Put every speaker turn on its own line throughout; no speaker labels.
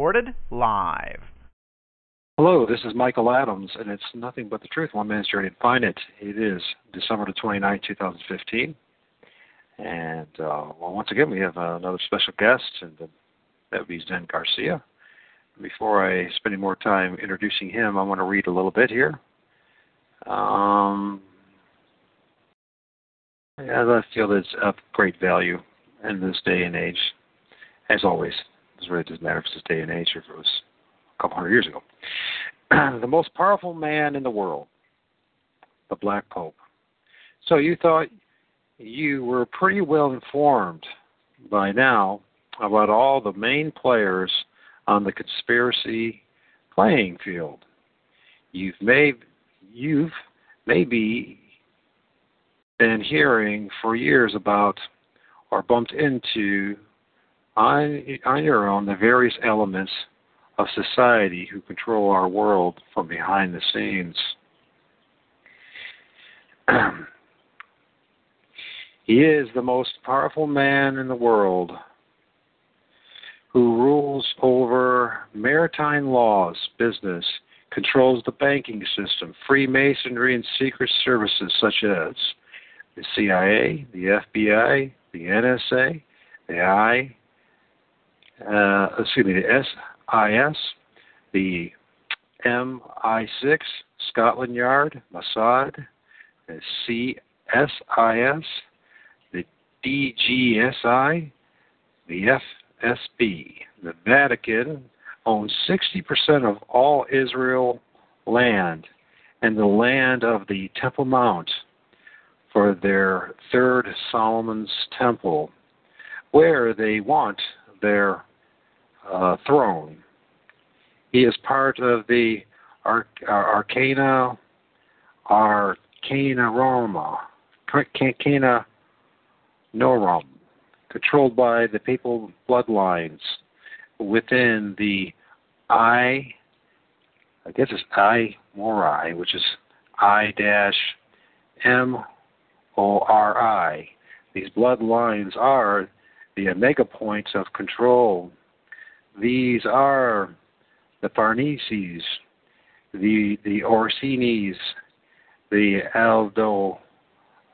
Recorded live.
Hello, this is Michael Adams, and it's nothing but the truth. One man's journey to find it. It is December the 29th, 2015. And, uh, well, once again, we have uh, another special guest, and uh, that would be Zen Garcia. Before I spend any more time introducing him, I want to read a little bit here. Um, yeah, I feel it's of great value in this day and age, as always. It really doesn't matter if it's day and age or if it was a couple hundred years ago. the most powerful man in the world, the Black Pope. So you thought you were pretty well informed by now about all the main players on the conspiracy playing field. You've you've maybe been hearing for years about or bumped into on on your own the various elements of society who control our world from behind the scenes. he is the most powerful man in the world who rules over maritime laws, business, controls the banking system, Freemasonry, and secret services such as the CIA, the FBI, the NSA, the I, uh, excuse me, the SIS, the MI6, Scotland Yard, Mossad, the CSIS, the DGSI, the FSB. The Vatican owns 60% of all Israel land and the land of the Temple Mount for their third Solomon's Temple, where they want their uh, throne. He is part of the Ar- Arcana Arcana Roma, Arcana Norum, controlled by the papal bloodlines within the I, I guess it's I Mori, which is I dash M O R I. These bloodlines are the omega points of control. These are the Farneses, the the Orsinis, the Aldo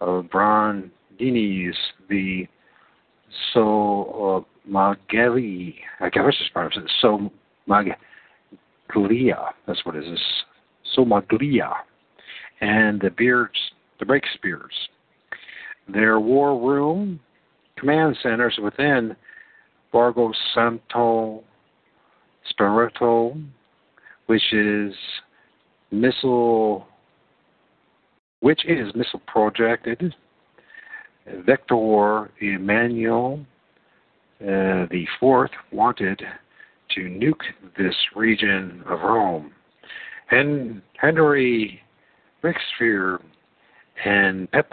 Brandinis, the So uh, I guess it's pronounced So Maglia. That's what it is. So Maglia, and the Beards, the Breakspears. Their war room command centers within Borgo Santo Spirito, which is missile, which is missile projected. Victor Emmanuel uh, the fourth wanted to nuke this region of Rome. And Henry Breakspear and Pep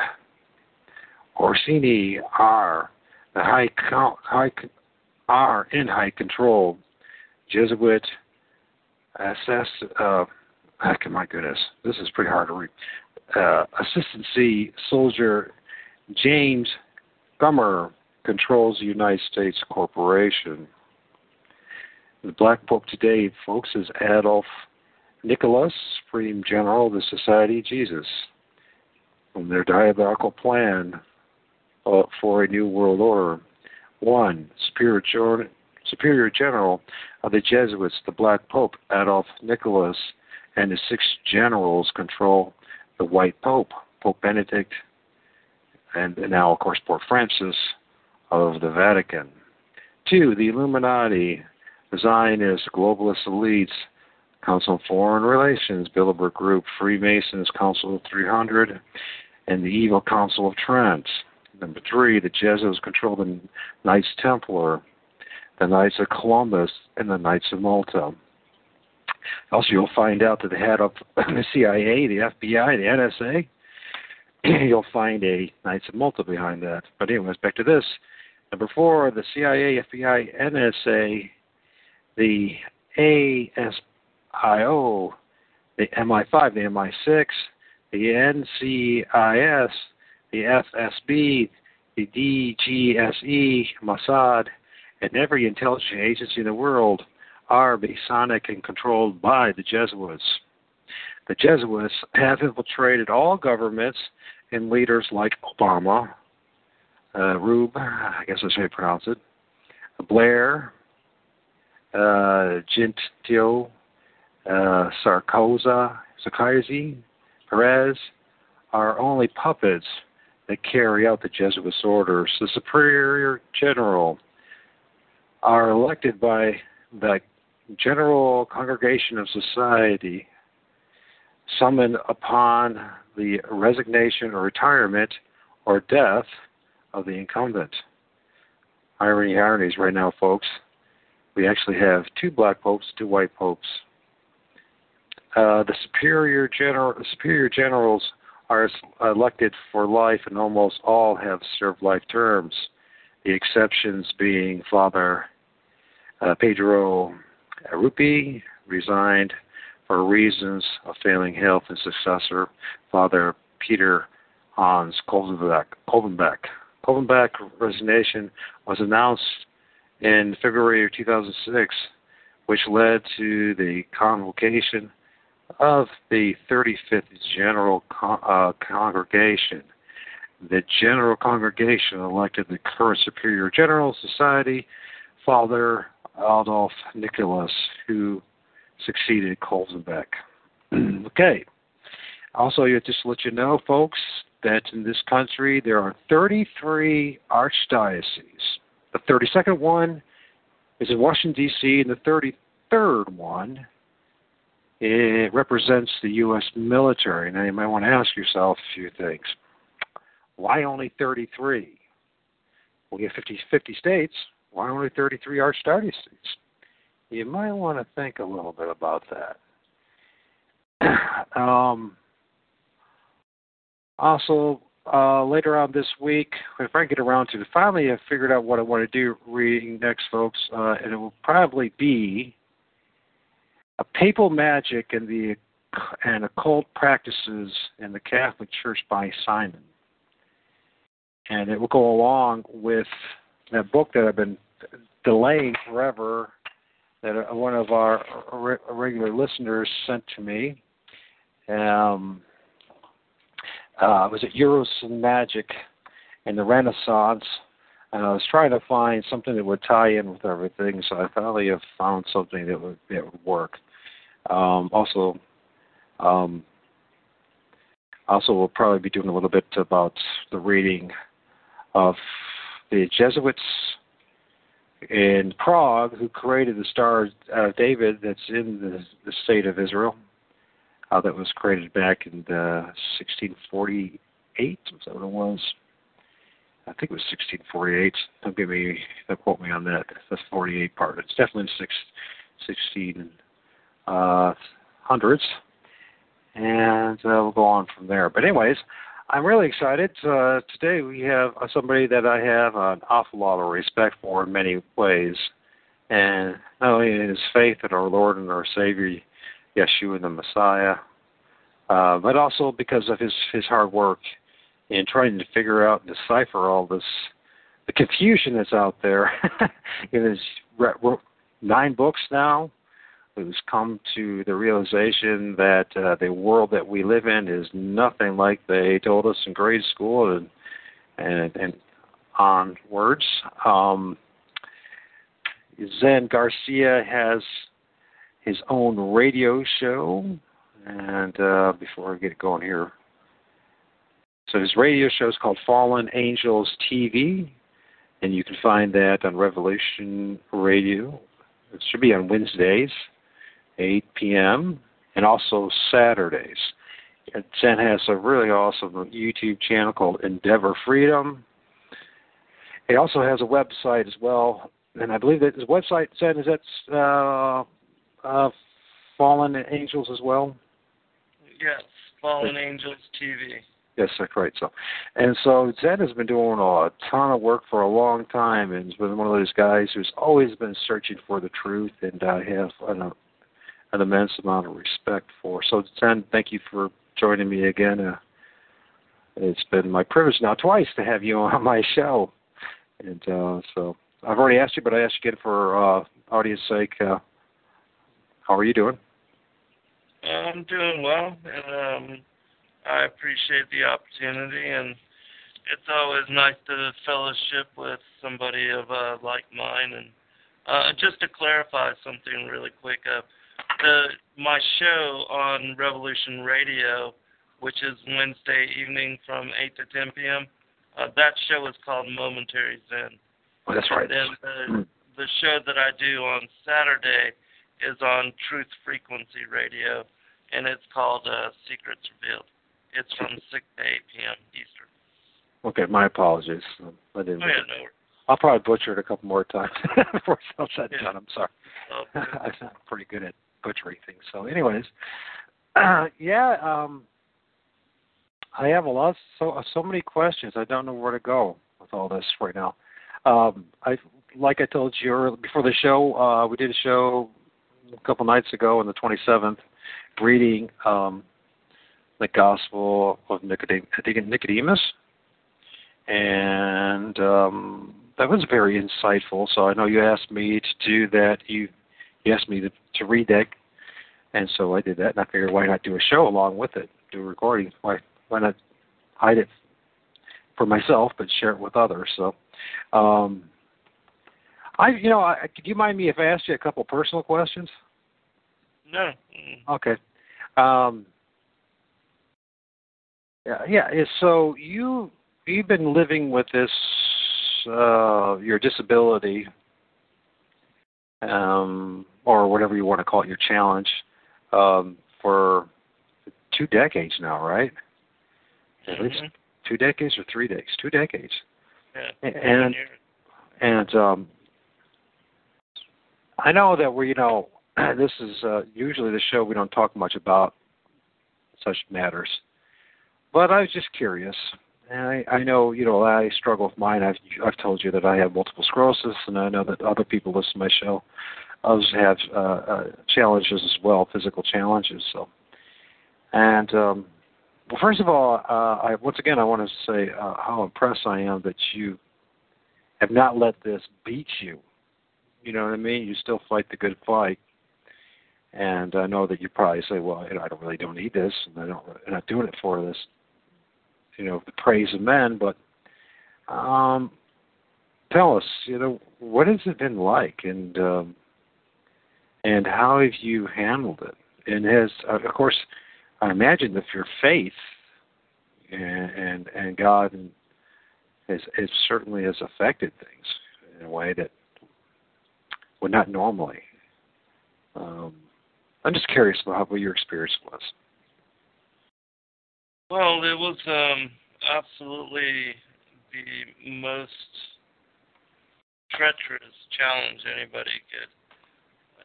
Orsini are the high, high are in high control. Jesuit assess uh, my goodness, this is pretty hard to read. Uh, Assistant C Soldier James Grummer controls the United States corporation. The Black Pope today, folks, is Adolf Nicholas, Supreme General of the Society of Jesus. And their diabolical plan uh, for a new world order. One, superior, superior general of the Jesuits, the Black Pope, Adolf Nicholas, and his six generals control the White Pope, Pope Benedict, and now, of course, Pope Francis of the Vatican. Two, the Illuminati, the Zionist, globalist elites, Council on Foreign Relations, Bilderberg Group, Freemasons, Council of 300, and the Evil Council of Trent Number three, the Jesuits controlled the Knights Templar, the Knights of Columbus, and the Knights of Malta. Also, you'll find out that the head of the CIA, the FBI, the NSA, you'll find a Knights of Malta behind that. But anyways, back to this. Number four, the CIA, FBI, NSA, the ASIO, the MI5, the MI6, the NCIS, the FSB, the DGSE, Mossad, and every intelligence agency in the world are Masonic and controlled by the Jesuits. The Jesuits have infiltrated all governments and leaders like Obama, uh, Rube, I guess that's how you pronounce it, Blair, uh, Gentile, uh, Sarkozy, Sarkozy, Peres are only puppets that carry out the Jesuits' orders. The superior general are elected by the general congregation of society, summoned upon the resignation or retirement or death of the incumbent. Irony, ironies right now, folks. We actually have two black popes, two white popes. Uh, the superior general, the superior generals are elected for life, and almost all have served life terms. The exceptions being Father uh, Pedro Rupi resigned for reasons of failing health, and successor Father Peter Hans. Kolvenbach. Kolvenbach resignation was announced in February of 2006, which led to the convocation of the 35th General Con- uh, Congregation. The General Congregation elected the current Superior General Society, Father Adolf Nicholas, who succeeded Kolvenbach. okay. Also, just to let you know, folks, that in this country there are 33 archdioceses. The 32nd one is in Washington, D.C., and the 33rd one it represents the U.S. military. Now, you might want to ask yourself a few things. Why only 33? We have 50, 50 states. Why only 33 are starting states? You might want to think a little bit about that. um, also, uh, later on this week, if I get around to it, finally I've figured out what I want to do reading next, folks, uh, and it will probably be a papal magic and the and occult practices in the Catholic Church by Simon. And it will go along with that book that I've been delaying forever that one of our regular listeners sent to me. Um, uh, was it Eros and Magic and the Renaissance? And I was trying to find something that would tie in with everything, so I finally have found something that would that would work. Um, also, um, also we'll probably be doing a little bit about the reading of the Jesuits in Prague who created the Star of David that's in the, the state of Israel. Uh, that was created back in the 1648. Was that what it was? I think it was 1648. Don't give me, don't quote me on that. That's 48 part. It's definitely six, 16 uh, hundreds, and uh, we'll go on from there. But anyways, I'm really excited. Uh, today we have somebody that I have an awful lot of respect for in many ways, and not only in his faith in our Lord and our Savior, Yeshua the Messiah, uh, but also because of his his hard work in trying to figure out and decipher all this the confusion that's out there. in his nine books now, who's come to the realization that uh, the world that we live in is nothing like they told us in grade school and and, and onwards. Um, Zen Garcia has his own radio show, and uh, before I get going here, so his radio show is called Fallen Angels TV, and you can find that on Revolution Radio. It should be on Wednesdays 8 p.m., and also Saturdays. Zen has a really awesome YouTube channel called Endeavor Freedom, He also has a website as well, and I believe that his website said is that uh, uh, Fallen Angels as well.
Yes, Fallen Angels TV.
Yes, that's right. So, and so Zen has been doing a ton of work for a long time, and has been one of those guys who's always been searching for the truth, and I have an, an immense amount of respect for. So, Zen, thank you for joining me again. Uh, it's been my privilege now twice to have you on my show, and uh, so I've already asked you, but I asked you again for uh, audience sake. Uh, how are you doing?
I'm doing well, and um, I appreciate the opportunity, and it's always nice to fellowship with somebody of uh, like mind. And uh, just to clarify something really quick, uh, the my show on Revolution Radio, which is Wednesday evening from 8 to 10 p.m., uh, that show is called Momentary Zen.
Oh, that's right.
And then the, the show that I do on Saturday is on Truth Frequency Radio, and it's called uh, Secrets Revealed. It's from 6 to 8 p.m. Eastern.
Okay, my apologies. I didn't.
Oh, yeah, no
I'll probably butcher it a couple more times before it's said
Yeah.
done. I'm sorry.
Oh,
I'm pretty good at butchering things. So, anyways, uh, yeah, um, I have a lot, so so many questions. I don't know where to go with all this right now. Um, I like I told you earlier, before the show, uh, we did a show a couple nights ago on the 27th, reading um, the Gospel of Nicodemus, and um, that was very insightful. So I know you asked me to do that. You, you asked me to, to read that, and so I did that. And I figured, why not do a show along with it, do a recording? Why, why not hide it for myself, but share it with others? So, um, I, you know, I, could you mind me if I asked you a couple personal questions?
no.
Okay. Um, yeah, yeah. So you you've been living with this uh, your disability, um, or whatever you want to call it, your challenge, um, for two decades now, right? At least
Mhm.
two decades or three decades? Two decades.
Yeah.
And and um, I know that we, you know, this is uh, usually the show we don't talk much about such matters, but I was just curious. And I, I know, you know, I struggle with mine. I've I've told you that I have multiple sclerosis, and I know that other people listen to my show. Others have uh, uh, challenges as well, physical challenges. So, and um, well, first of all, uh, I once again I want to say uh, how impressed I am that you have not let this beat you. You know what I mean? You still fight the good fight. And I know that you probably say, "Well, you know, I don't really don't need this, and I don't, I'm not doing it for this, you know, the praise of men." But um, tell us, you know, what has it been like, and um, and how have you handled it? And has, uh, of course, I imagine that your faith and and, and God has, has certainly has affected things in a way that would not normally. Um, I'm just curious about what your experience was.
Well, it was um, absolutely the most treacherous challenge anybody could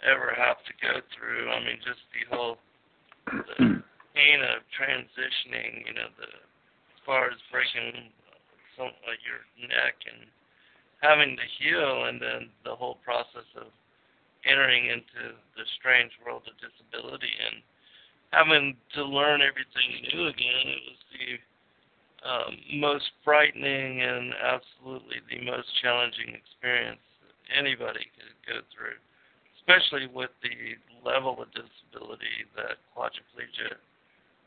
ever have to go through. I mean, just the whole the pain of transitioning, you know, the as far as breaking some like your neck and having to heal, and then the whole process of entering into the strange world of disability and having to learn everything new again. It was the um, most frightening and absolutely the most challenging experience that anybody could go through, especially with the level of disability that quadriplegia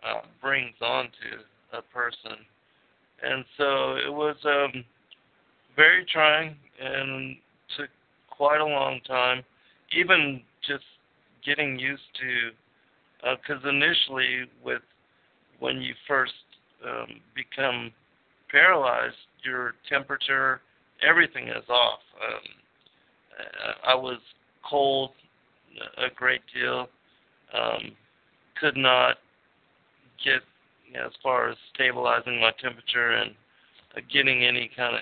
uh, brings onto a person. And so it was um, very trying and took quite a long time, even just getting used to because initially with when you first um, become paralyzed your temperature everything is off um, I was cold a great deal um, could not get you know, as far as stabilizing my temperature and uh, getting any kind of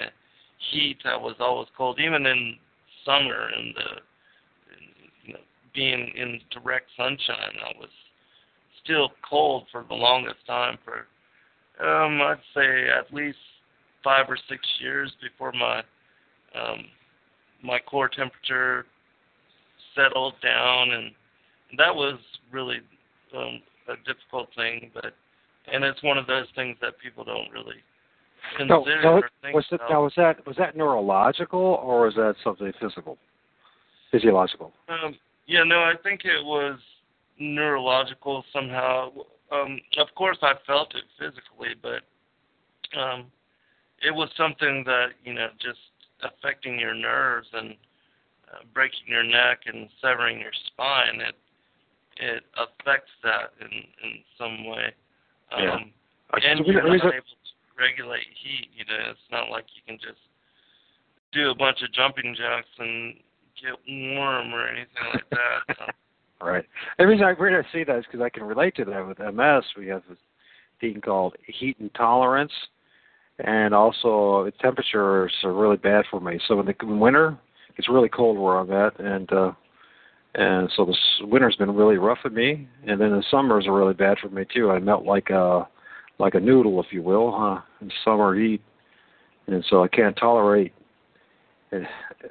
heat, I was always cold. Even in summer, in the being in direct sunshine, I was still cold for the longest time. For um, I'd say at least five or six years before my um, my core temperature settled down, and that was really um, a difficult thing. But and it's one of those things that people don't really consider or think
was it, now was that was that neurological or was that something physical, physiological?
Um, yeah, no, I think it was neurological somehow. Um, of course, I felt it physically, but um, it was something that you know just affecting your nerves and uh, breaking your neck and severing your spine. It it affects that in in some way. Um,
Yeah.
And you're not able to regulate heat. You know, it's not like you can just do a bunch of jumping jacks and get warm or anything like that. So,
Right. The reason I really see that is because I can relate to that with MS. We have this thing called heat intolerance, and also temperatures are really bad for me. So in the winter, it's really cold where I'm at, and uh, and so this winter's been really rough for me. And then the summers are really bad for me too. I melt like a like a noodle, if you will, huh, in summer heat, and so I can't tolerate uh,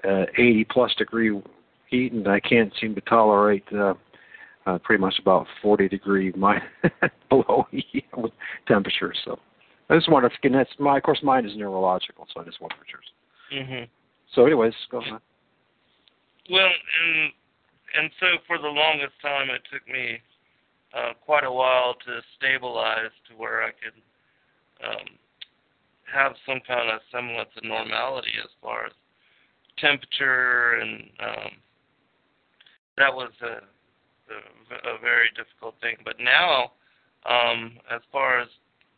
uh, 80 plus degree heat, and I can't seem to tolerate uh, uh, pretty much about 40 degree my below with temperature. So I just want to, and that's my, of course, mine is neurological, so I just want temperatures.
mhm.
So, anyways, go on.
Well, and and so for the longest time, it took me uh, quite a while to stabilize to where I could um, have some kind of semblance of normality as far as temperature, and um, that was a, a, very difficult thing. But now, um, as far as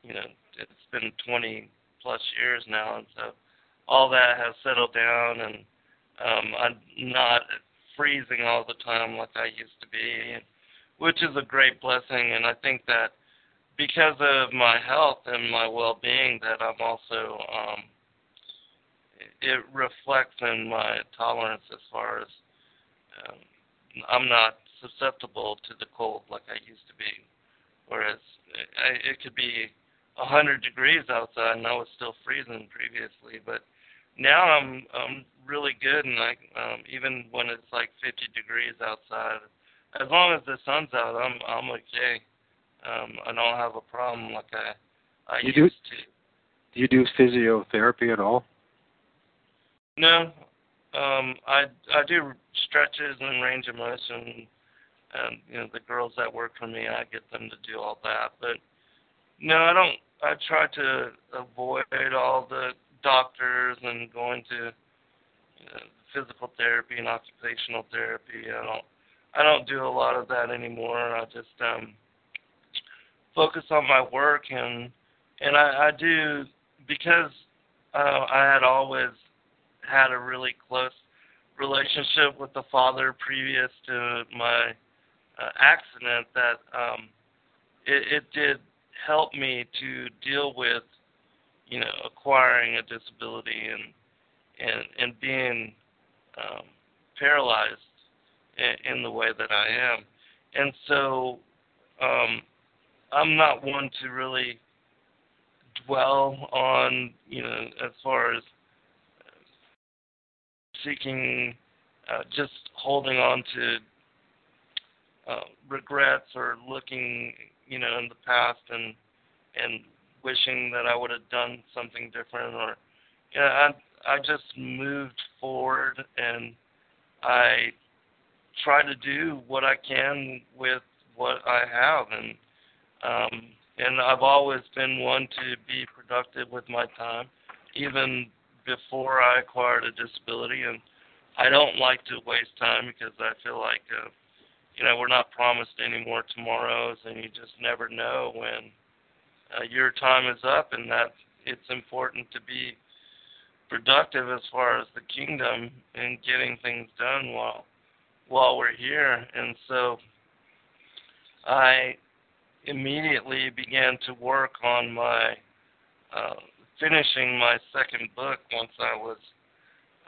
you know, it's been 20 plus years now, and so all that has settled down, and um, I'm not freezing all the time like I used to be, and, which is a great blessing. And I think that because of my health and my well-being, that I'm also um, it reflects in my tolerance as far as um, I'm not susceptible to the cold like I used to be. Whereas I, it could be a hundred degrees outside and I was still freezing previously, but now I'm I'm really good and I um even when it's like 50 degrees outside, as long as the sun's out, I'm I'm okay. Um I don't have a problem like I I
You do-
used to.
Do you do physiotherapy at all?
No, um, I I do stretches and range of motion, and you know the girls that work for me, I get them to do all that. But no, I don't. I try to avoid all the doctors and going to you know, physical therapy and occupational therapy. I don't. I don't do a lot of that anymore. I just um, focus on my work and and I, I do because uh, I had always had a really close relationship with the father previous to my uh, accident that um, it, it did help me to deal with you know acquiring a disability and and and being um, paralyzed in, in the way that I am. And so um, I'm not one to really dwell on you know as far as seeking uh, just holding on to uh, regrets or looking, you know, in the past and and wishing that I would have done something different or you know, I I just moved forward and I try to do what I can with what I have and um and I've always been one to be productive with my time even before I acquired a disability, and I don't like to waste time because I feel like, uh, you know, we're not promised any more tomorrows, and you just never know when uh, your time is up, and that it's important to be productive as far as the kingdom and getting things done while while we're here. And so I immediately began to work on my uh, finishing my second book once I was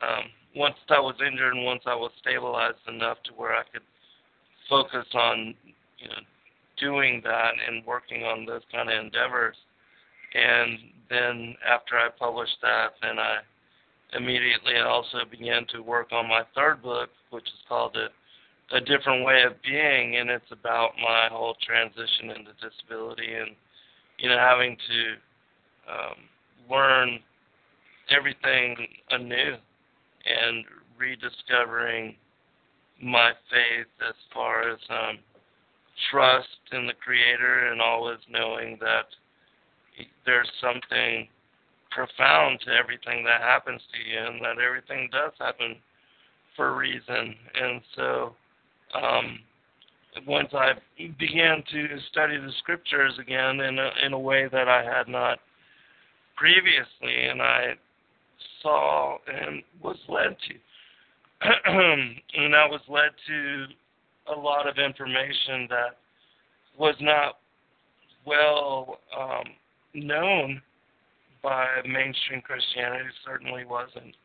um, once I was injured and once I was stabilized enough to where I could focus on you know doing that and working on those kind of endeavors. And then after I published that, then I immediately also began to work on my third book, which is called a, a different way of being, and it's about my whole transition into disability and you know having to um, learn everything anew and rediscovering my faith as far as um, trust in the Creator and always knowing that there's something profound to everything that happens to you and that everything does happen for a reason. And so um, once I began to study the scriptures again in a, in a way that I had not previously, and I saw and was led to, and I was led to a lot of information that was not well um, known by mainstream Christianity. Certainly wasn't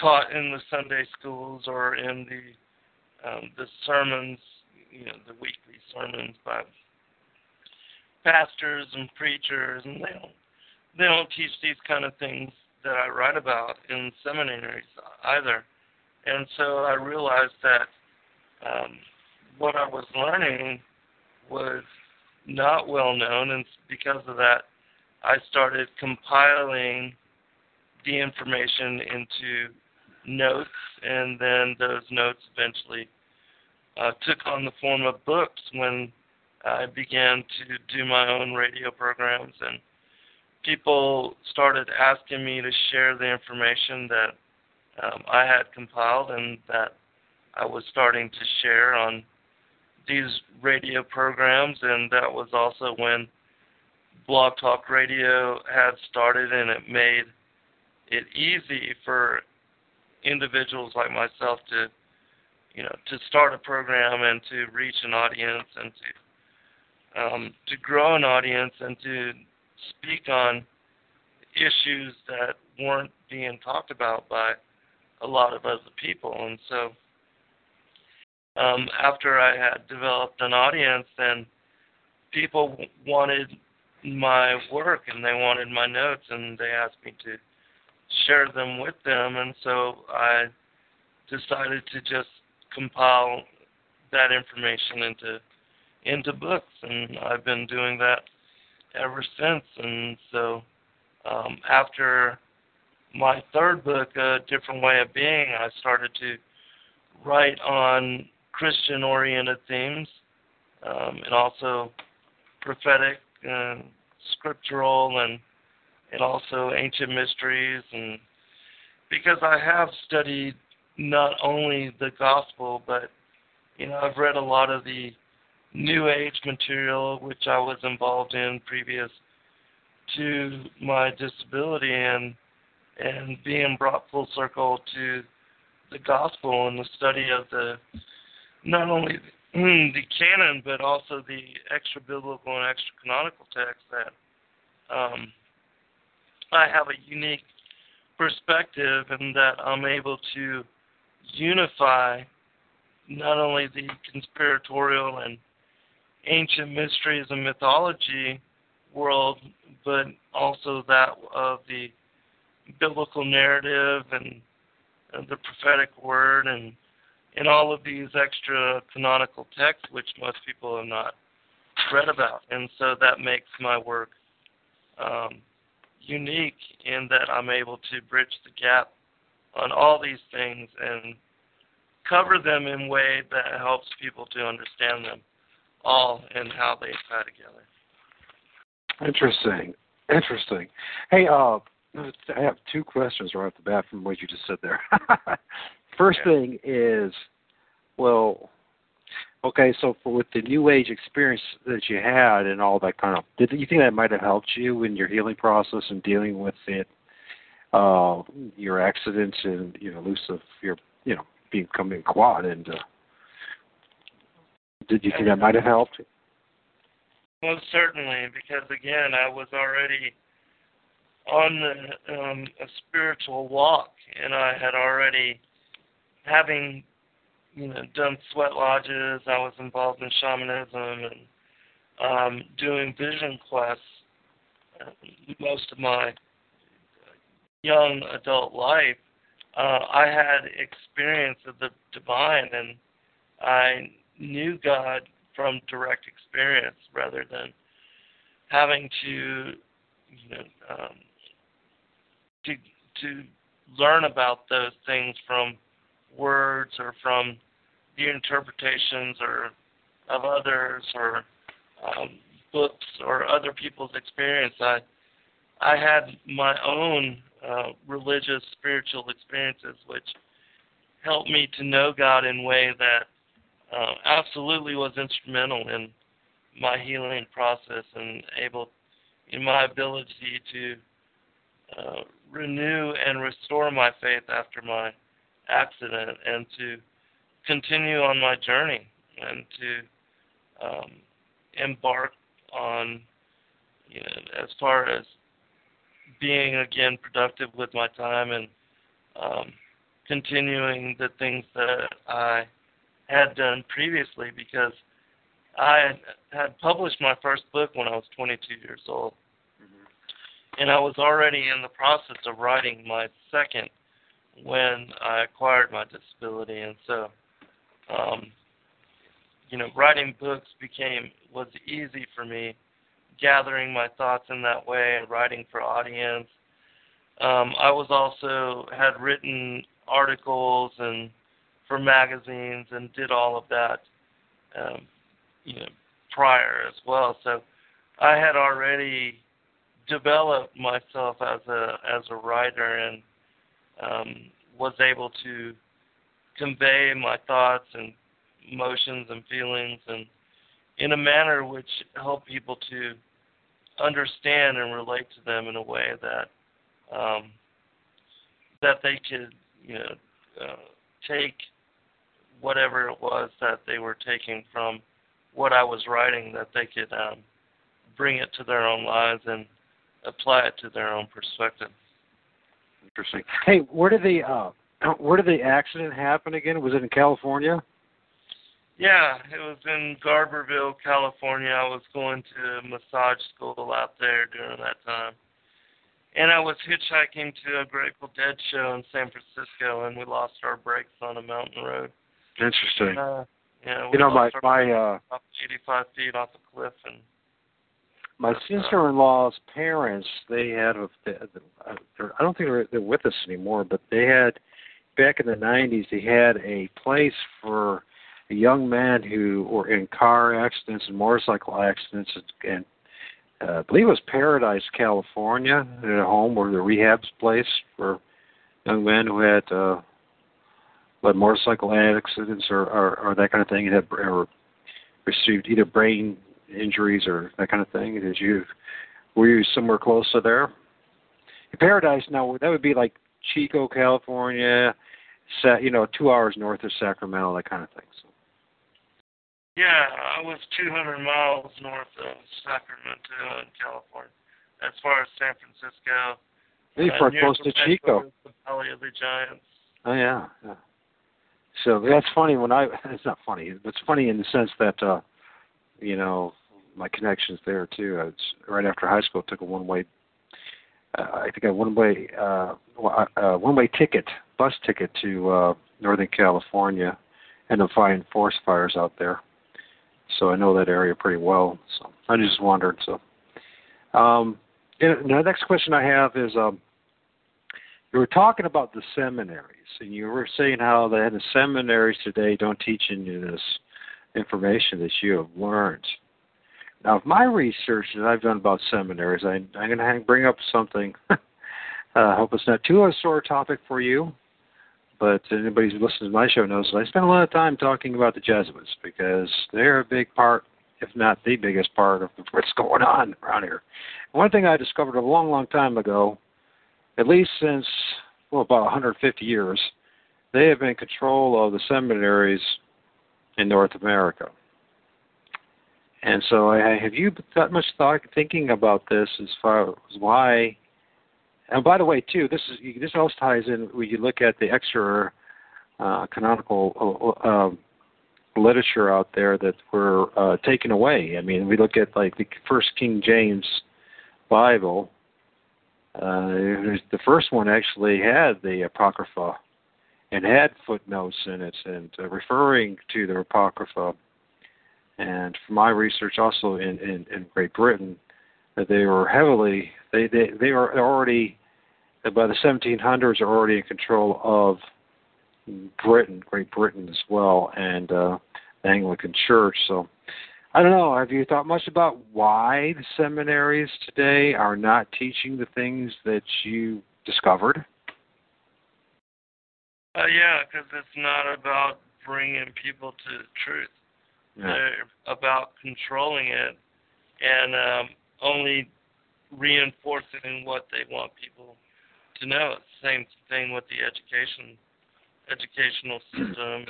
taught in the Sunday schools or in the um, the sermons, you know, the weekly sermons by pastors and preachers, and they don't they don't teach these kind of things that I write about in seminaries either. And so I realized that um, what I was learning was not well known, and because of that, I started compiling the information into notes, and then those notes eventually uh, took on the form of books when I began to do my own radio programs, and people started asking me to share the information that um, I had compiled and that I was starting to share on these radio programs, and that was also when Blog Talk Radio had started, and it made it easy for individuals like myself to, you know, to start a program and to reach an audience and to um, to grow an audience and to speak on issues that weren't being talked about by a lot of other people, and so um, after I had developed an audience, and people wanted my work and they wanted my notes and they asked me to share them with them. And so I decided to just compile that information into into books. And I've been doing that ever since. And so um, after my third book, A Different Way of Being, I started to write on Christian oriented themes um, and also prophetic and scriptural and and also ancient mysteries. And because I have studied not only the gospel but you know I've read a lot of the new age material which I was involved in previous to my disability and and being brought full circle to the gospel and the study of the not only the canon but also the extra biblical and extra canonical texts that um, I have a unique perspective and that I'm able to unify not only the conspiratorial and ancient mysteries and mythology world, but also that of the biblical narrative and, and the prophetic word and in all of these extra canonical texts, which most people have not read about. And so that makes my work um, unique in that I'm able to bridge the gap on all these things and cover them in a way that helps people to understand them all and how they tie together.
Interesting. Interesting. Hey, uh, I have two questions right off the bat from what you just said there. First thing is, well, okay, so for with the new age experience that you had and all that kind of, did you think that might have helped you in your healing process and dealing with it, uh, your accidents and you know, loose of your, you know, becoming quad and uh, did you think that might have helped?
Most certainly, because again, I was already on the, um, a spiritual walk, and I had already, having you know done sweat lodges, I was involved in shamanism and um, doing vision quests uh, most of my young adult life. Uh, I had experience of the divine, and I knew God from direct experience rather than having to, you know, um, to to learn about those things from words or from the interpretations or of others or um, books or other people's experience. I I had my own uh, religious spiritual experiences, which helped me to know God in a way that uh, absolutely was instrumental in my healing process and able in my ability to uh, renew and restore my faith after my accident and to continue on my journey and to um, embark on you know as far as being again productive with my time and um, continuing the things that I had done previously because I had published my first book when I was 22 years old. Mm-hmm. And I was already in the process of writing my second when I acquired my disability. And so, um, you know, writing books became, was easy for me, gathering my thoughts in that way and writing for audience. Um, I was also, had written articles and for magazines and did all of that, um, you know, prior as well. So I had already developed myself as a as a writer and um, was able to convey my thoughts and emotions and feelings and in a manner which helped people to understand and relate to them in a way that um, that they could you know uh, take whatever it was that they were taking from what I was writing that they could um, bring it to their own lives and apply it to their own perspective.
Interesting. Hey, where did the uh, where did the accident happen again? Was it in California?
Yeah, it was in Garberville, California. I was going to massage school out there during that time. And I was hitchhiking to a Grateful Dead show in San Francisco, and we lost our brakes on a mountain road.
Interesting.
Uh, yeah,
you know, my my uh,
85 feet off a cliff, and
my sister-in-law's parents, they had a, I don't think they're, they're with us anymore, but they had back in the 90s. They had a place for a young man who were in car accidents and motorcycle accidents, and uh, I believe it was Paradise, California, at a home or the rehab's place for young men who had uh, but motorcycle accidents or, or, or that kind of thing, and have or received either brain injuries or that kind of thing. Did you were you somewhere close to there? In Paradise, now that would be like Chico, California, you know, two hours north of Sacramento, that kind of thing. So.
Yeah, I was 200 miles north of Sacramento in California, as far as San Francisco.
Maybe uh, close to Chico.
The Valley of the Giants.
Oh yeah, yeah. So that's funny when I it's not funny. It's funny in the sense that uh you know my connections there too. I was right after high school took a one way uh, I think a one way uh, one way ticket bus ticket to uh Northern California and to find forest fires out there. So I know that area pretty well. So I just wondered. So um, the next question I have is um, you were talking about the seminaries, and you were saying how the, seminaries today don't teach you this information that you have learned. Now, of my research that I've done about seminaries, I, I'm going to bring up something. uh, I hope it's not too a sore topic for you, but anybody who listens to my show knows that I spend a lot of time talking about the Jesuits because they're a big part, if not the biggest part, of what's going on around here. One thing I discovered a long, long time ago at least since well about 150 years, they have been in control of the seminaries in North America. And so, have you got much thought thinking about this as far as why and by the way, too, this is this also ties in when you look at the extra uh, canonical uh, um, literature out there that were uh, taken away. I mean, we look at like the first King James Bible. Uh, the first one actually had the apocrypha and had footnotes in it and uh, referring to the apocrypha. And from my research, also in, in, in Great Britain, that they were heavily they they they were already by the 1700s are already in control of Britain, Great Britain as well, and uh, the Anglican Church. So I don't know. Have you thought much about why the seminaries today are not teaching the things that you discovered?
Uh, yeah, because it's not about bringing people to the truth. Yeah. They're about controlling it and um, only reinforcing what they want people to know. Same thing with the education educational system,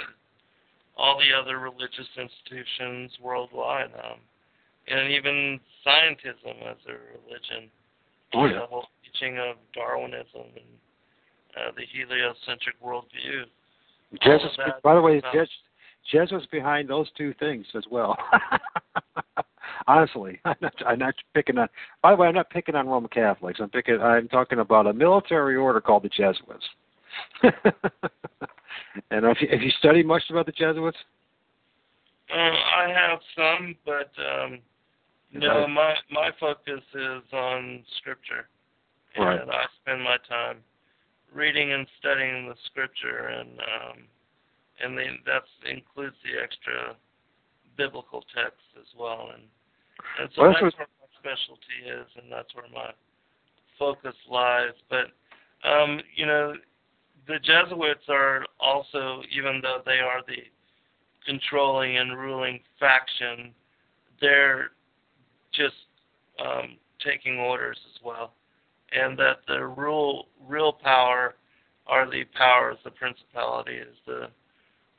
all the other religious institutions worldwide, um, and even scientism as a religion.
Oh, yeah.
The whole teaching of Darwinism and uh, the heliocentric worldview.
Jesuits, by the way, Jes- Jesuits behind those two things as well. Honestly, I'm not, I'm not picking on. By the way, I'm not picking on Roman Catholics. I'm picking. I'm talking about a military order called the Jesuits. and have you, have you studied much about the Jesuits?
Uh, I have some, but um, no, my my focus is on scripture, and
right.
I spend my time reading and studying the scripture, and um, and then that includes the extra biblical texts as well, and and so
well,
that's,
that's
where my specialty is, and that's where my focus lies. But um, you know, the Jesuits are also, even though they are the controlling and ruling faction, they're just um, taking orders as well, and that the real real power are the powers, the principalities, the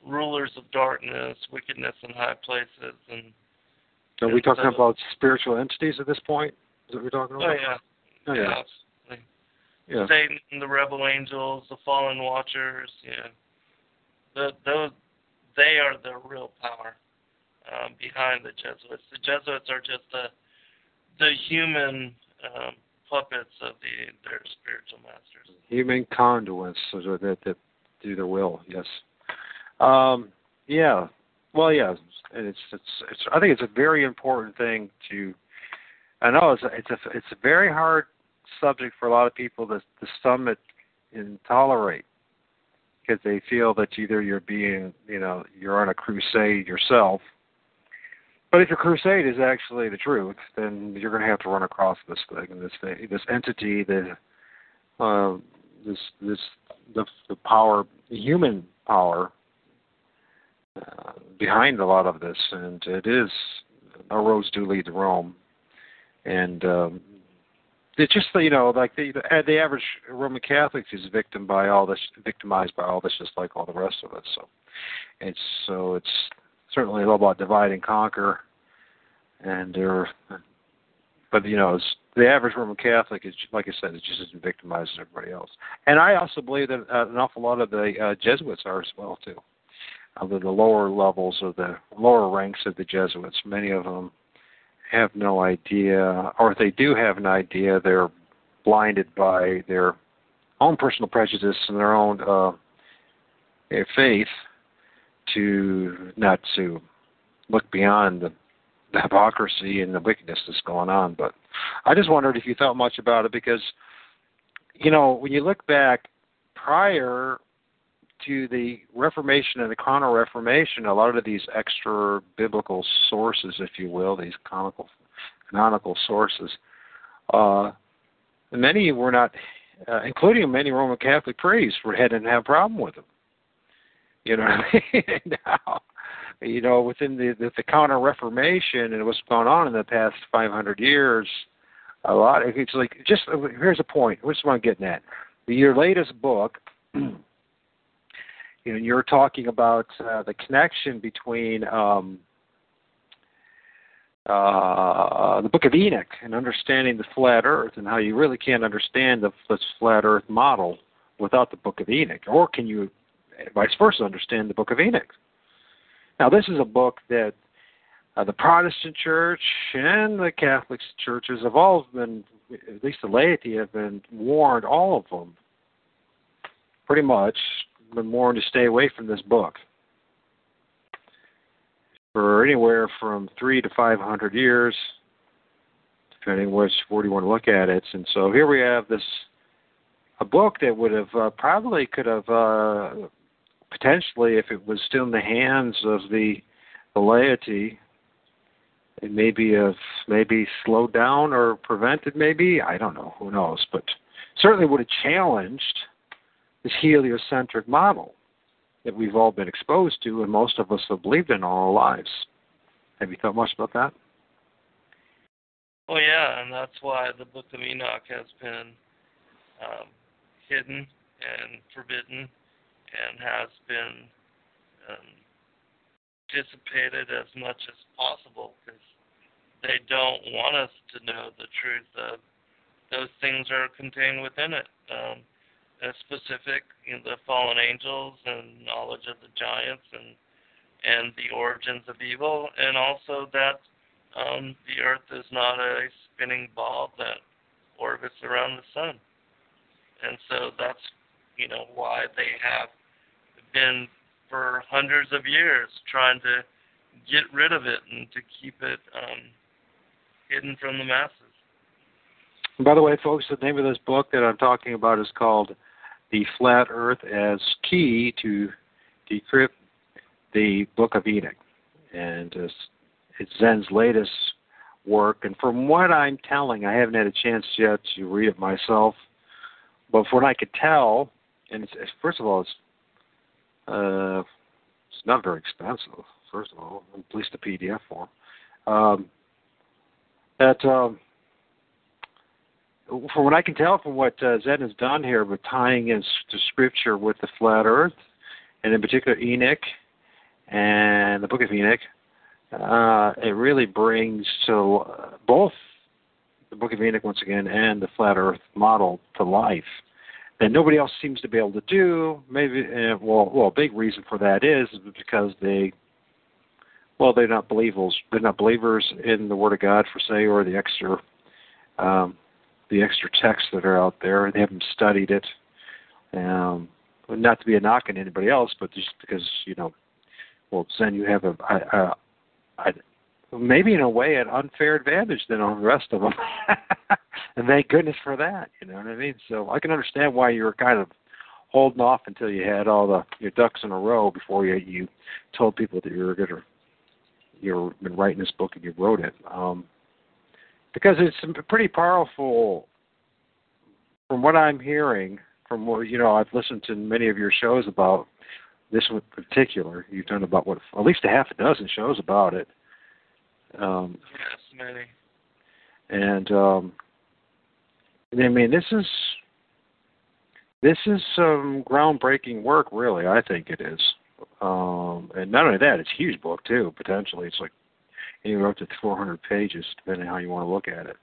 rulers of darkness, wickedness in high places, and.
Are we talking so, about spiritual entities at this point? Is that what we're talking about?
Oh yeah.
Oh, yeah.
yeah
yeah.
Satan, the rebel angels, the fallen watchers, yeah. The, those, they are the real power um, behind the Jesuits. The Jesuits are just the the human um, puppets of the their spiritual masters.
Human conduits so that, that do their will. Yes. Um, yeah. Well, yeah. And it's, it's it's I think it's a very important thing to. I know it's a, it's a it's a very hard subject for a lot of people to, to stomach and tolerate because they feel that either you're being, you know, you're on a crusade yourself. But if your crusade is actually the truth, then you're going to have to run across this thing, this thing, this entity, the, uh, this, this, the, the power, the human power uh, behind a lot of this, and it is no roads do lead to Rome, and um, it's just you know like the the, the average Roman Catholic is victim by all this, victimized by all this, just like all the rest of us. So it's so it's certainly all about divide and conquer, and there. But you know, it's, the average Roman Catholic is, like I said, is just as victimized as everybody else. And I also believe that uh, an awful lot of the uh, Jesuits are as well too. Uh, the, the lower levels of the lower ranks of the Jesuits, many of them have no idea, or if they do have an idea, they're blinded by their own personal prejudice and their own uh, faith to not to look beyond the, the hypocrisy and the wickedness that's going on. But I just wondered if you thought much about it because, you know, when you look back prior to the Reformation and the Counter Reformation, a lot of these extra biblical sources, if you will, these canonical, canonical sources, uh, many were not, uh, including many Roman Catholic priests, were had didn't have a problem with them. You know what I mean? now, you know, within the, the the Counter Reformation and what's gone on in the past 500 years, a lot. It's like just here's a point. What's what I'm getting at. Your latest book. you know, you're talking about uh, the connection between um, uh, the Book of Enoch and understanding the flat Earth and how you really can't understand the this flat Earth model without the Book of Enoch, or can you, vice versa, understand the Book of Enoch? Now, this is a book that uh, the Protestant Church and the Catholic churches have all been, at least the laity, have been warned, all of them, pretty much, been warned to stay away from this book for anywhere from three to five hundred years, depending which where you want to look at it. And so here we have this a book that would have uh, probably could have uh, potentially, if it was still in the hands of the the laity, it maybe have maybe slowed down or prevented. Maybe I don't know. Who knows? But certainly would have challenged this heliocentric model that we've all been exposed to and most of us have believed in all our lives. Have you thought much about that?
Well, yeah, and that's why the Book of Enoch has been um, hidden and forbidden and has been um, dissipated as much as possible because they don't want us to know the truth of those things are contained within it. Um, specific, you know, the fallen angels and knowledge of the giants and and the origins of evil, and also that um, the earth is not a spinning ball that orbits around the sun. And so that's you know why they have been for hundreds of years trying to get rid of it and to keep it um, hidden from the masses.
by the way, folks, the name of this book that I'm talking about is called the flat earth as key to decrypt the Book of Enoch. And it's Zen's latest work. And from what I'm telling, I haven't had a chance yet to read it myself. But from what I could tell, and it's, first of all, it's uh, it's not very expensive. First of all, at least the PDF form. Um, that um, from what I can tell from what uh, Zen has done here with tying in to scripture with the flat earth, and in particular Enoch and the book of Enoch, uh, it really brings to uh, both the book of Enoch once again and the flat earth model to life that nobody else seems to be able to do. Maybe, uh, well, well, a big reason for that is because they, well, they're not believers. They're not believers in the Word of God, for say, or the extra um, the extra texts that are out there. They haven't studied it. Um, not to be a knock on anybody else, but just because you know, well, Zen, you have a, a, a, a maybe in a way an unfair advantage than on the rest of them, and thank goodness for that. You know what I mean? So I can understand why you were kind of holding off until you had all the your ducks in a row before you you told people that you were to you've been writing this book and you wrote it. Um, because it's pretty powerful from what I'm hearing from what you know I've listened to many of your shows about this in particular. You've done about what at least a half a dozen shows about it. Um
yes many
and um I mean this is this is some groundbreaking work really I think it is. Um and not only that it's a huge book too potentially. It's like anywhere up to 400 pages, depending on how you want to look at it.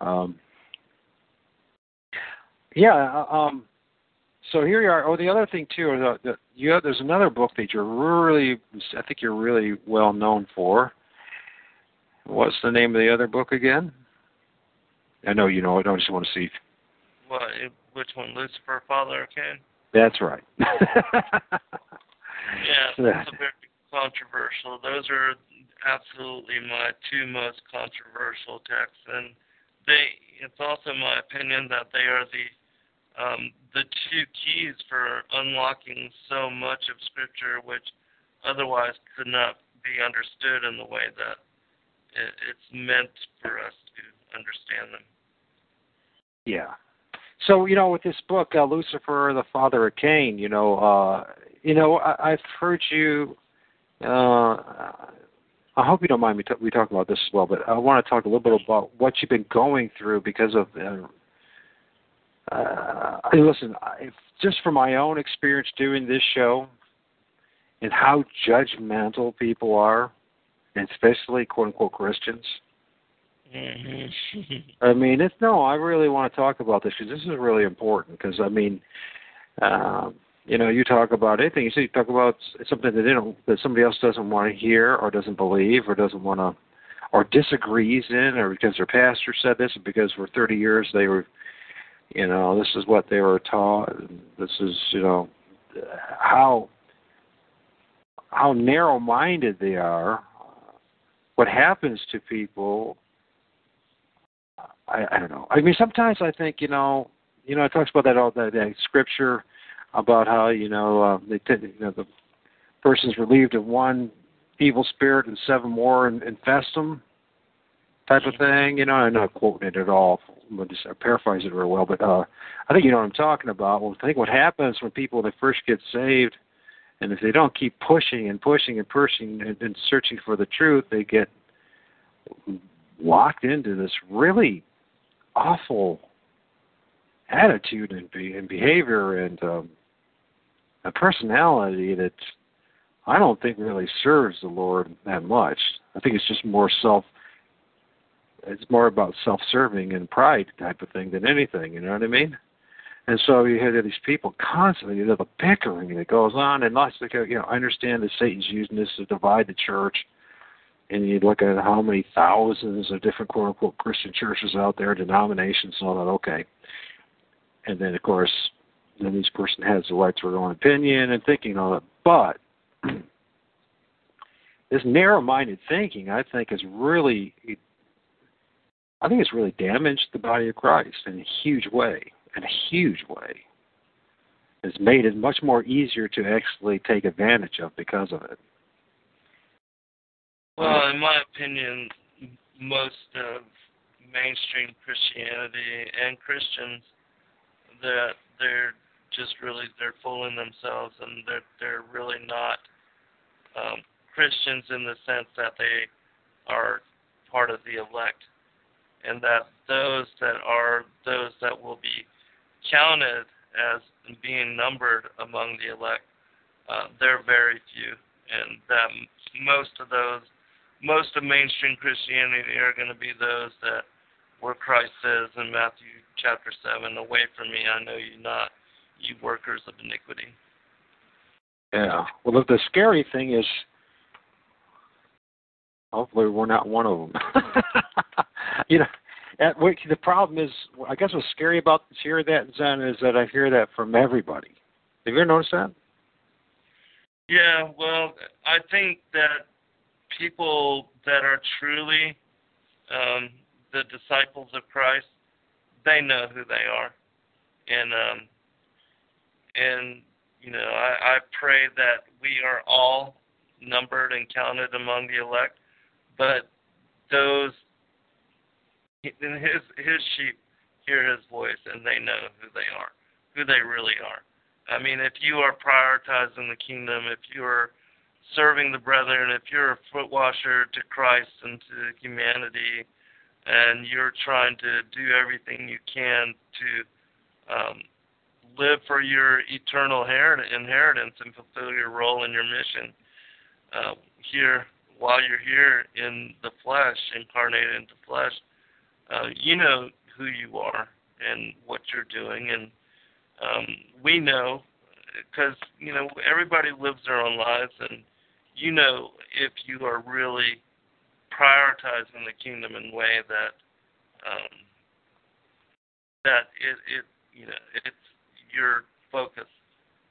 Um, yeah. Uh, um, so here you are. Oh, the other thing too, the, the, you have, there's another book that you're really, I think you're really well known for. What's the name of the other book again? I know you know it. I just want to see.
What? Which one? Lucifer, Father Cain?
That's right.
yeah, that's a very controversial. Those are absolutely my two most controversial texts, and they. It's also my opinion that they are the um, the two keys for unlocking so much of Scripture, which otherwise could not be understood in the way that it, it's meant for us to understand them.
Yeah. So you know, with this book, uh, Lucifer, the father of Cain, you know, uh, you know, I, I've heard you uh, I hope you don't mind me t- we talk about this as well, but I want to talk a little bit about what you've been going through because of. Uh, uh, listen, if, just from my own experience doing this show, and how judgmental people are, and especially quote unquote Christians.
Mm-hmm.
I mean, it's no. I really want to talk about this because this is really important. Because I mean, um, you know, you talk about anything. You say you talk about something that they don't, that somebody else doesn't want to hear, or doesn't believe, or doesn't want to, or disagrees in, or because their pastor said this, or because for 30 years they were, you know, this is what they were taught. This is, you know, how how narrow-minded they are. What happens to people I, I don't know. I mean, sometimes I think you know, you know, it talks about that all that, that scripture about how you know uh, they t- you know the person's relieved of one evil spirit and seven more infest them, type of thing. You know, I'm not quoting it at all. I'm just I paraphrase it very well, but uh, I think you know what I'm talking about. Well, I think what happens when people they first get saved, and if they don't keep pushing and pushing and pushing and, and searching for the truth, they get locked into this really awful attitude and, be, and behavior and um, a personality that I don't think really serves the Lord that much. I think it's just more self. It's more about self-serving and pride type of thing than anything. You know what I mean? And so you hear these people constantly, you know, the bickering that goes on, and lots of, you know, I understand that Satan's using this to divide the church, and you look at how many thousands of different quote unquote Christian churches out there, denominations, and all that. Okay, and then of course, then each person has the right to their own opinion and thinking on it. But this narrow-minded thinking, I think, is really, I think it's really damaged the body of Christ in a huge way. In a huge way, it's made it much more easier to actually take advantage of because of it.
Well, in my opinion, most of mainstream Christianity and Christians that they're just really they're fooling themselves and they're they're really not um, Christians in the sense that they are part of the elect. And that those that are those that will be counted as being numbered among the elect uh, they're very few. And that most of those most of mainstream Christianity are going to be those that where Christ says in Matthew chapter 7, Away from me, I know you not, you workers of iniquity.
Yeah. Well, the, scary thing is, hopefully, we're not one of them. you know, at, the problem is, I guess what's scary about hearing that, Zen, is that I hear that from everybody. Have you ever noticed that?
Yeah, well, I think that people that are truly um, the disciples of Christ, they know who they are, and um, and you know I, I pray that we are all numbered and counted among the elect, but those in his his sheep hear his voice and they know who they are, who they really are. I mean, if you are prioritizing the kingdom, if you are serving the brethren, if you're a foot washer to Christ and to humanity, and you're trying to do everything you can to um, live for your eternal inheritance and fulfill your role in your mission uh, here while you're here in the flesh, incarnated into flesh, uh, you know who you are and what you're doing, and um, we know because you know everybody lives their own lives and you know if you are really prioritizing the kingdom in a way that um, that it, it you know it's your focus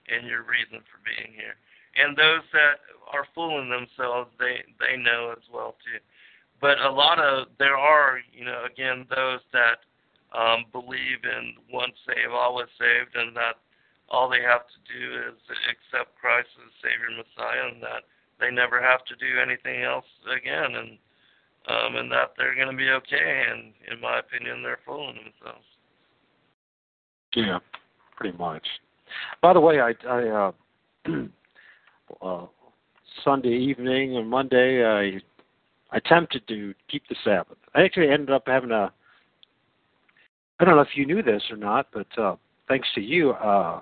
and your reason for being here. And those that are fooling themselves, they they know as well too. But a lot of there are you know again those that um, believe in once saved always saved, and that all they have to do is accept Christ as Savior Messiah, and that they never have to do anything else again, and um, and that they're going to be okay. And in my opinion, they're fooling themselves.
Yeah, pretty much. By the way, I, I uh, uh, Sunday evening and Monday, I I attempted to keep the Sabbath. I actually ended up having a. I don't know if you knew this or not, but uh, thanks to you, uh,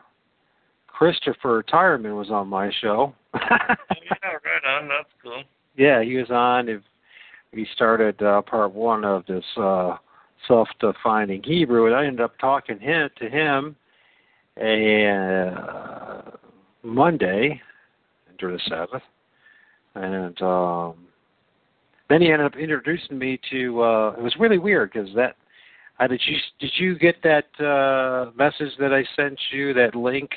Christopher Tyerman was on my show.
oh, yeah, right on. That's cool.
Yeah, he was on. If we started uh, part one of this uh, self-defining Hebrew, and I ended up talking him, to him a uh, Monday during the Sabbath, and um, then he ended up introducing me to. Uh, it was really weird because that. Uh, did you did you get that uh, message that I sent you? That link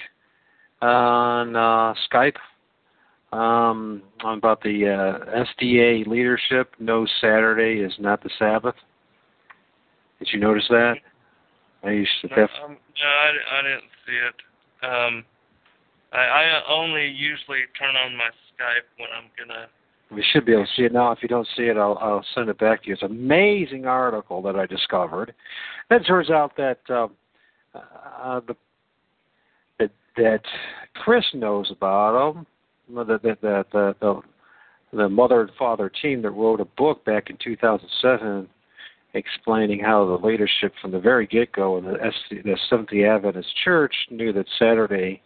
on uh, Skype um, about the uh, SDA leadership. No Saturday is not the Sabbath. Did you notice that? I used to.
No, um, no I, I didn't see it. Um, I, I only usually turn on my Skype when I'm gonna.
We should be able to see it now. If you don't see it, I'll, I'll send it back to you. It's an amazing article that I discovered. It turns out that uh, uh, the that, that Chris knows about them. The the the the, the, the mother and father team that wrote a book back in 2007 explaining how the leadership from the very get-go in the, the Seventh Day Adventist Church knew that Saturday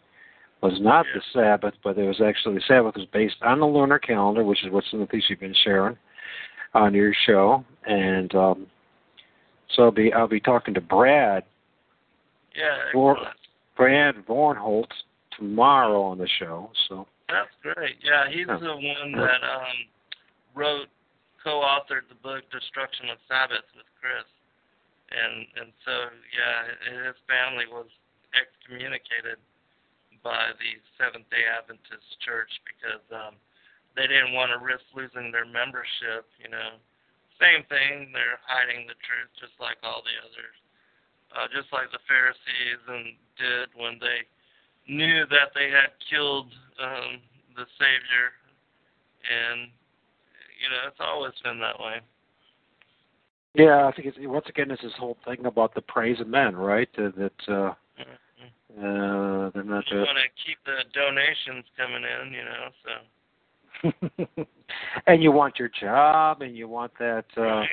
was not the Sabbath, but it was actually the Sabbath was based on the lunar calendar, which is what some of the things you've been sharing on your show. And um, so I'll be I'll be talking to Brad.
Yeah.
Vor, Brad Vornholt tomorrow on the show. So.
That's great. Yeah, he's the one that um, wrote, co-authored the book Destruction of Sabbath with Chris, and and so yeah, his family was excommunicated by the Seventh Day Adventist Church because um, they didn't want to risk losing their membership. You know, same thing. They're hiding the truth just like all the others, uh, just like the Pharisees and did when they knew that they had killed um, the Savior, and you know it's always been that way.
Yeah, I think it's once again it's this whole thing about the praise of men, right? That, that uh, mm-hmm uh, they're not.
You want to keep the donations coming in, you know.
So. and you want your job, and you want that uh,
right.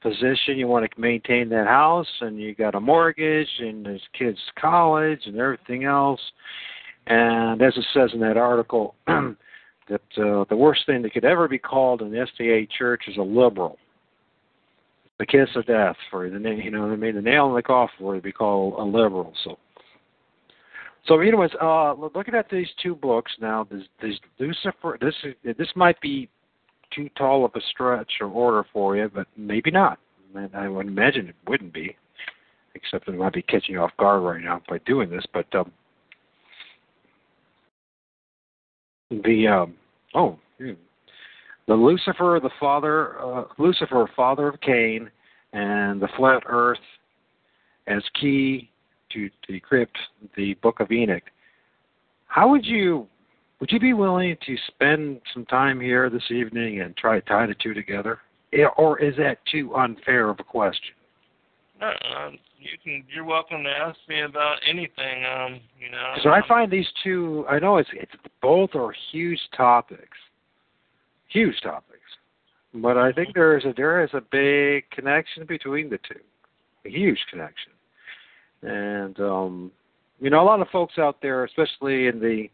position. You want to maintain that house, and you got a mortgage, and there's kids' college, and everything else. And as it says in that article, that uh, the worst thing that could ever be called the SDA church is a liberal. The kiss of death for you. You know, they made the nail in the coffin for to be called a liberal. So so, anyways, uh, looking at these two books now, this, this Lucifer, this this might be too tall of a stretch or order for you, but maybe not. I would imagine it wouldn't be, except it might be catching you off guard right now by doing this. But um, the um, oh, hmm. the Lucifer, the father, uh, Lucifer, father of Cain, and the flat Earth as key to decrypt the Book of Enoch. How would you would you be willing to spend some time here this evening and try to tie the two together, or is that too unfair of a question?
No, um, you can. You're welcome to ask me about anything. Um, you know.
So I find these two. I know it's it's both are huge topics, huge topics, but I think there is a there is a big connection between the two, a huge connection. And um, you know, a lot of folks out there, especially in the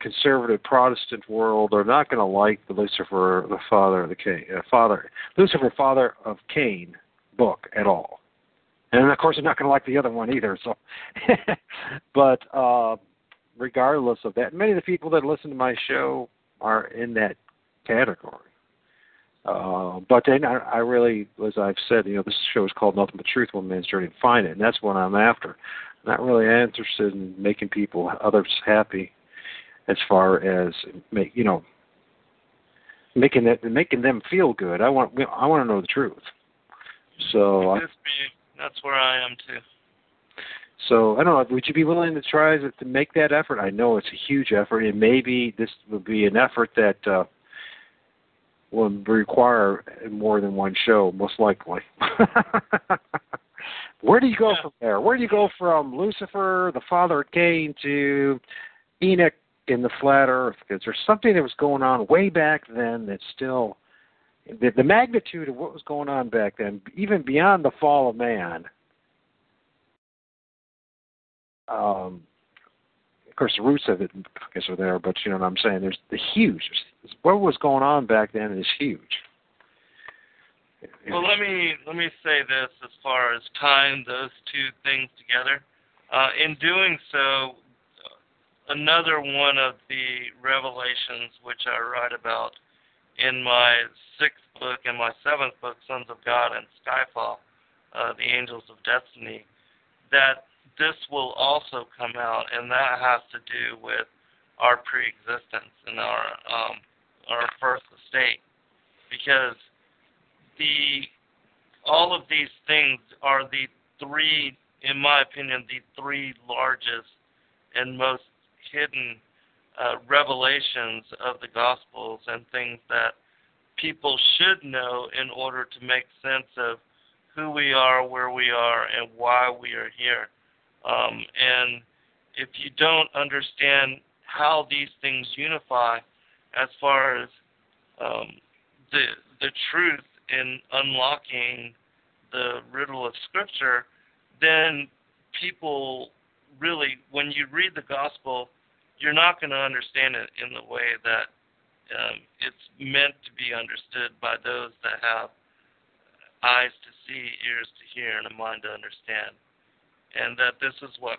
conservative Protestant world, are not going to like the Lucifer, the father of the Cain, uh, father Lucifer, father of Cain book at all. And of course, they're not going to like the other one either. So, but uh, regardless of that, many of the people that listen to my show are in that category. Uh, but then I, I really, as I've said, you know, this show is called Nothing But Truth, One Man's Journey to Find It, and that's what I'm after. I'm not really interested in making people, others happy, as far as make, you know, making that, making them feel good. I want, I want to know the truth. So I,
that's where I am too.
So I don't know. Would you be willing to try to, to make that effort? I know it's a huge effort, and maybe this would be an effort that. uh will require more than one show, most likely. Where do you go yeah. from there? Where do you go from Lucifer, the father of Cain, to Enoch in the flat Earth? Is there something that was going on way back then that's still the, the magnitude of what was going on back then, even beyond the fall of man. Um, of course, the roots of it, I guess, are there. But you know what I'm saying? There's the huge. What was going on back then is huge.
Well, let me let me say this as far as tying those two things together. Uh, in doing so, another one of the revelations which I write about in my sixth book and my seventh book, Sons of God and Skyfall, uh, the Angels of Destiny, that this will also come out, and that has to do with our preexistence and our um, our first estate, because the all of these things are the three, in my opinion, the three largest and most hidden uh, revelations of the Gospels and things that people should know in order to make sense of who we are, where we are, and why we are here. Um, and if you don't understand how these things unify, as far as um, the the truth in unlocking the riddle of Scripture, then people really, when you read the gospel, you're not going to understand it in the way that um, it's meant to be understood by those that have eyes to see, ears to hear, and a mind to understand. And that this is what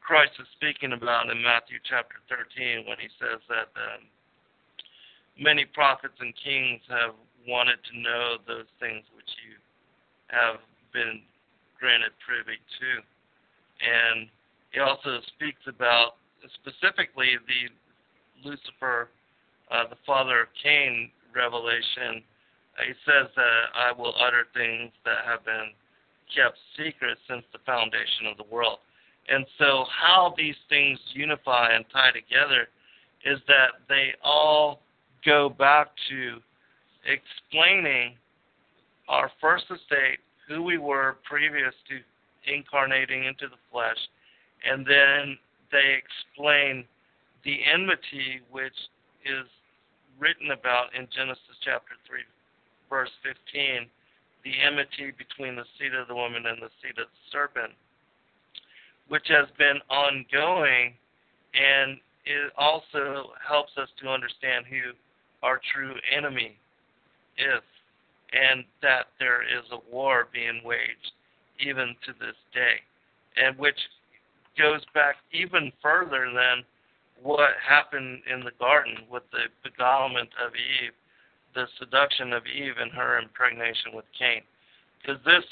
Christ is speaking about in Matthew chapter 13 when he says that um, many prophets and kings have wanted to know those things which you have been granted privy to. And he also speaks about specifically the Lucifer, uh, the father of Cain revelation. Uh, he says that I will utter things that have been kept secret since the foundation of the world. And so, how these things unify and tie together is that they all go back to explaining our first estate, who we were previous to incarnating into the flesh, and then they explain the enmity which is written about in Genesis chapter 3, verse 15, the enmity between the seed of the woman and the seed of the serpent, which has been ongoing, and it also helps us to understand who our true enemy is, and that there is a war being waged even to this day, and which goes back even further than what happened in the garden with the beguilement of Eve, the seduction of Eve and her impregnation with Cain. Because this,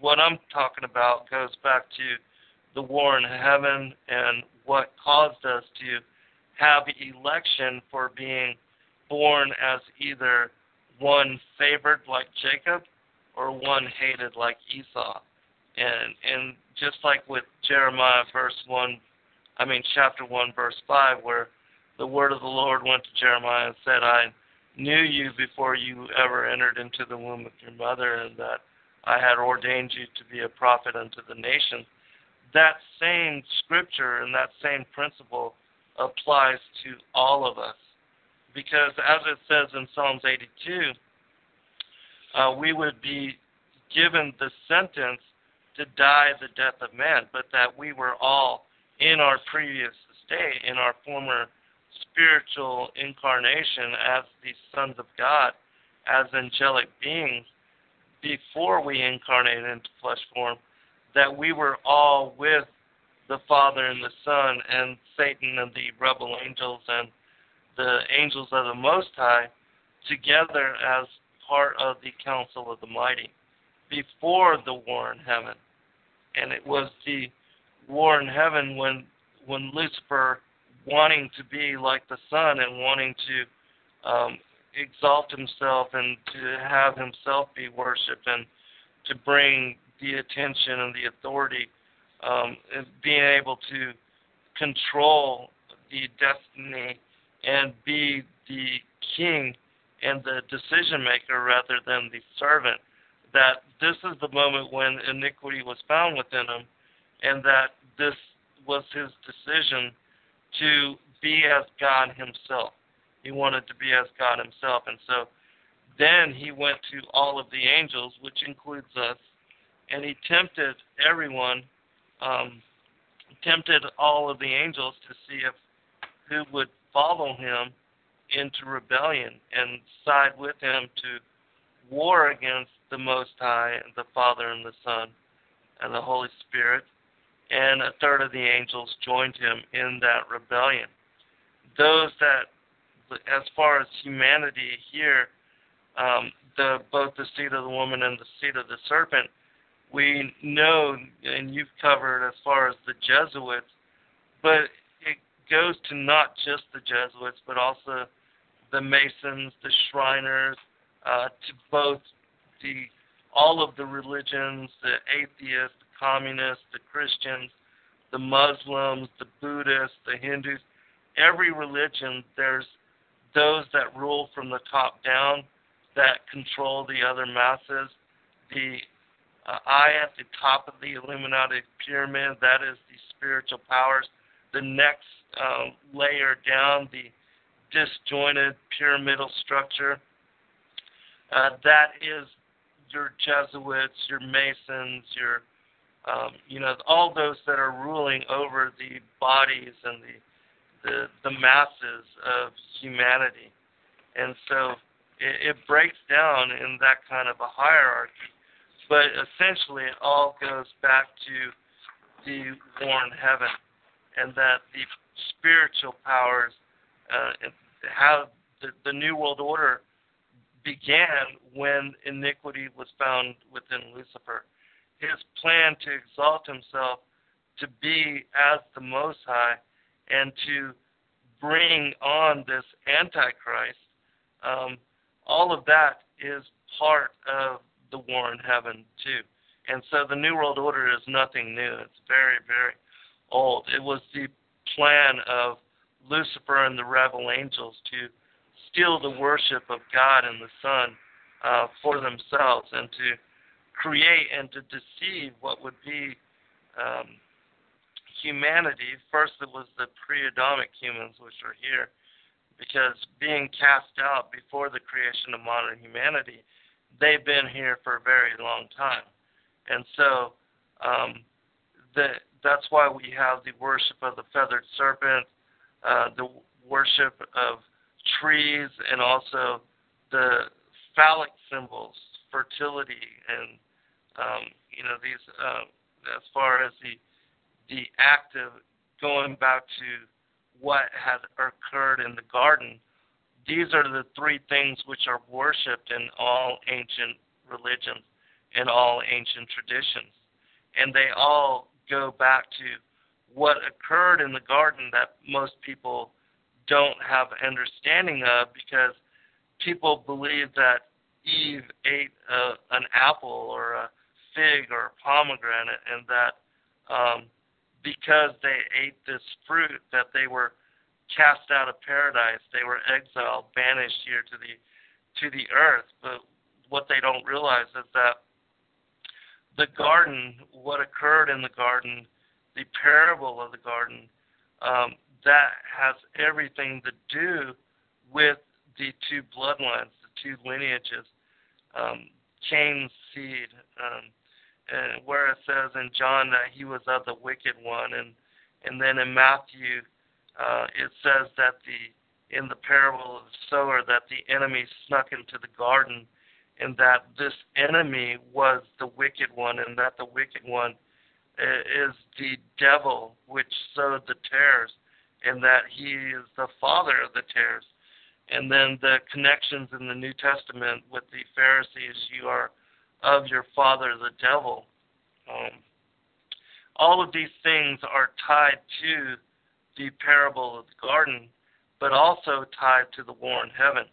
what I'm talking about, goes back to the war in heaven and what caused us to have election for being born as either one favored like Jacob or one hated like Esau. And and just like with Jeremiah verse one, I mean chapter one verse five, where the word of the Lord went to Jeremiah and said, "I knew you before you ever entered into the womb of your mother, and that I had ordained you to be a prophet unto the nations." That same scripture and that same principle applies to all of us, because as it says in Psalms 82, uh, we would be given the sentence to die the death of man, but that we were all in our previous state, in our former spiritual incarnation as the sons of God, as angelic beings, before we incarnated into flesh form, that we were all with the Father and the Son and Satan and the rebel angels and the angels of the Most High together as part of the council of the mighty before the war in heaven and it was the war in heaven when when Lucifer wanting to be like the sun and wanting to um, exalt himself and to have himself be worshipped and to bring the attention and the authority um, and being able to control the destiny and be the king and the decision maker rather than the servant that this is the moment when iniquity was found within him, and that this was his decision to be as God himself. He wanted to be as God himself. And so then he went to all of the angels, which includes us, and he tempted everyone um, tempted all of the angels to see if who would follow him into rebellion and side with him to war against the Most High, and the Father and the Son and the Holy Spirit. And a third of the angels joined him in that rebellion. Those that, as far as humanity here, um, the both the seed of the woman and the seed of the serpent, we know, and you've covered as far as the Jesuits, but it goes to not just the Jesuits, but also the Masons, the Shriners, uh, to both the all of the religions, the atheists, the communists, the Christians, the Muslims, the Buddhists, the Hindus, every religion, there's those that rule from the top down that control the other masses. The uh, eye at the top of the Illuminati pyramid, that is the spiritual powers. The next um, layer down, the disjointed pyramidal structure, uh, that is your Jesuits, your Masons, your um, you know all those that are ruling over the bodies and the the, the masses of humanity, and so it, it breaks down in that kind of a hierarchy. But essentially, it all goes back to the war in heaven, and that the spiritual powers uh, have the, the New World Order began when iniquity was found within Lucifer. His plan to exalt himself to be as the Most High and to bring on this Antichrist, um, all of that is part of the war in heaven, too. And so the New World Order is nothing new. It's very, very old. It was the plan of Lucifer and the rebel angels to steal the worship of God and the Son uh, for themselves and to create and to deceive what would be um, humanity. First, it was the pre Adamic humans, which are here, because being cast out before the creation of modern humanity, they've been here for a very long time. And so um, the, that's why we have the worship of the feathered serpent, uh, the worship of trees and also the phallic symbols, fertility, and um, you know these uh, as far as the the act of going back to what had occurred in the garden. These are the three things which are worshipped in all ancient religions and all ancient traditions, and they all go back to what occurred in the garden that most people don't have understanding of because people believe that Eve ate a, an apple or a fig or a pomegranate, and that um, because they ate this fruit, that they were cast out of paradise, they were exiled, banished here to the to the earth. But what they don't realize is that the garden, what occurred in the garden, the parable of the garden, um, that has everything to do with the two bloodlines, the two lineages, um, Cain's seed, um, and where it says in John that he was of the wicked one, and and then in Matthew uh, it says that the in the parable of the sower that the enemy snuck into the garden, and that this enemy was the wicked one, and that the wicked one uh, is the devil which sowed the tares and that he is the father of the tares. And then the connections in the New Testament with the Pharisees, you are of your father the devil. Um, all of these things are tied to the parable of the garden, but also tied to the war in heaven.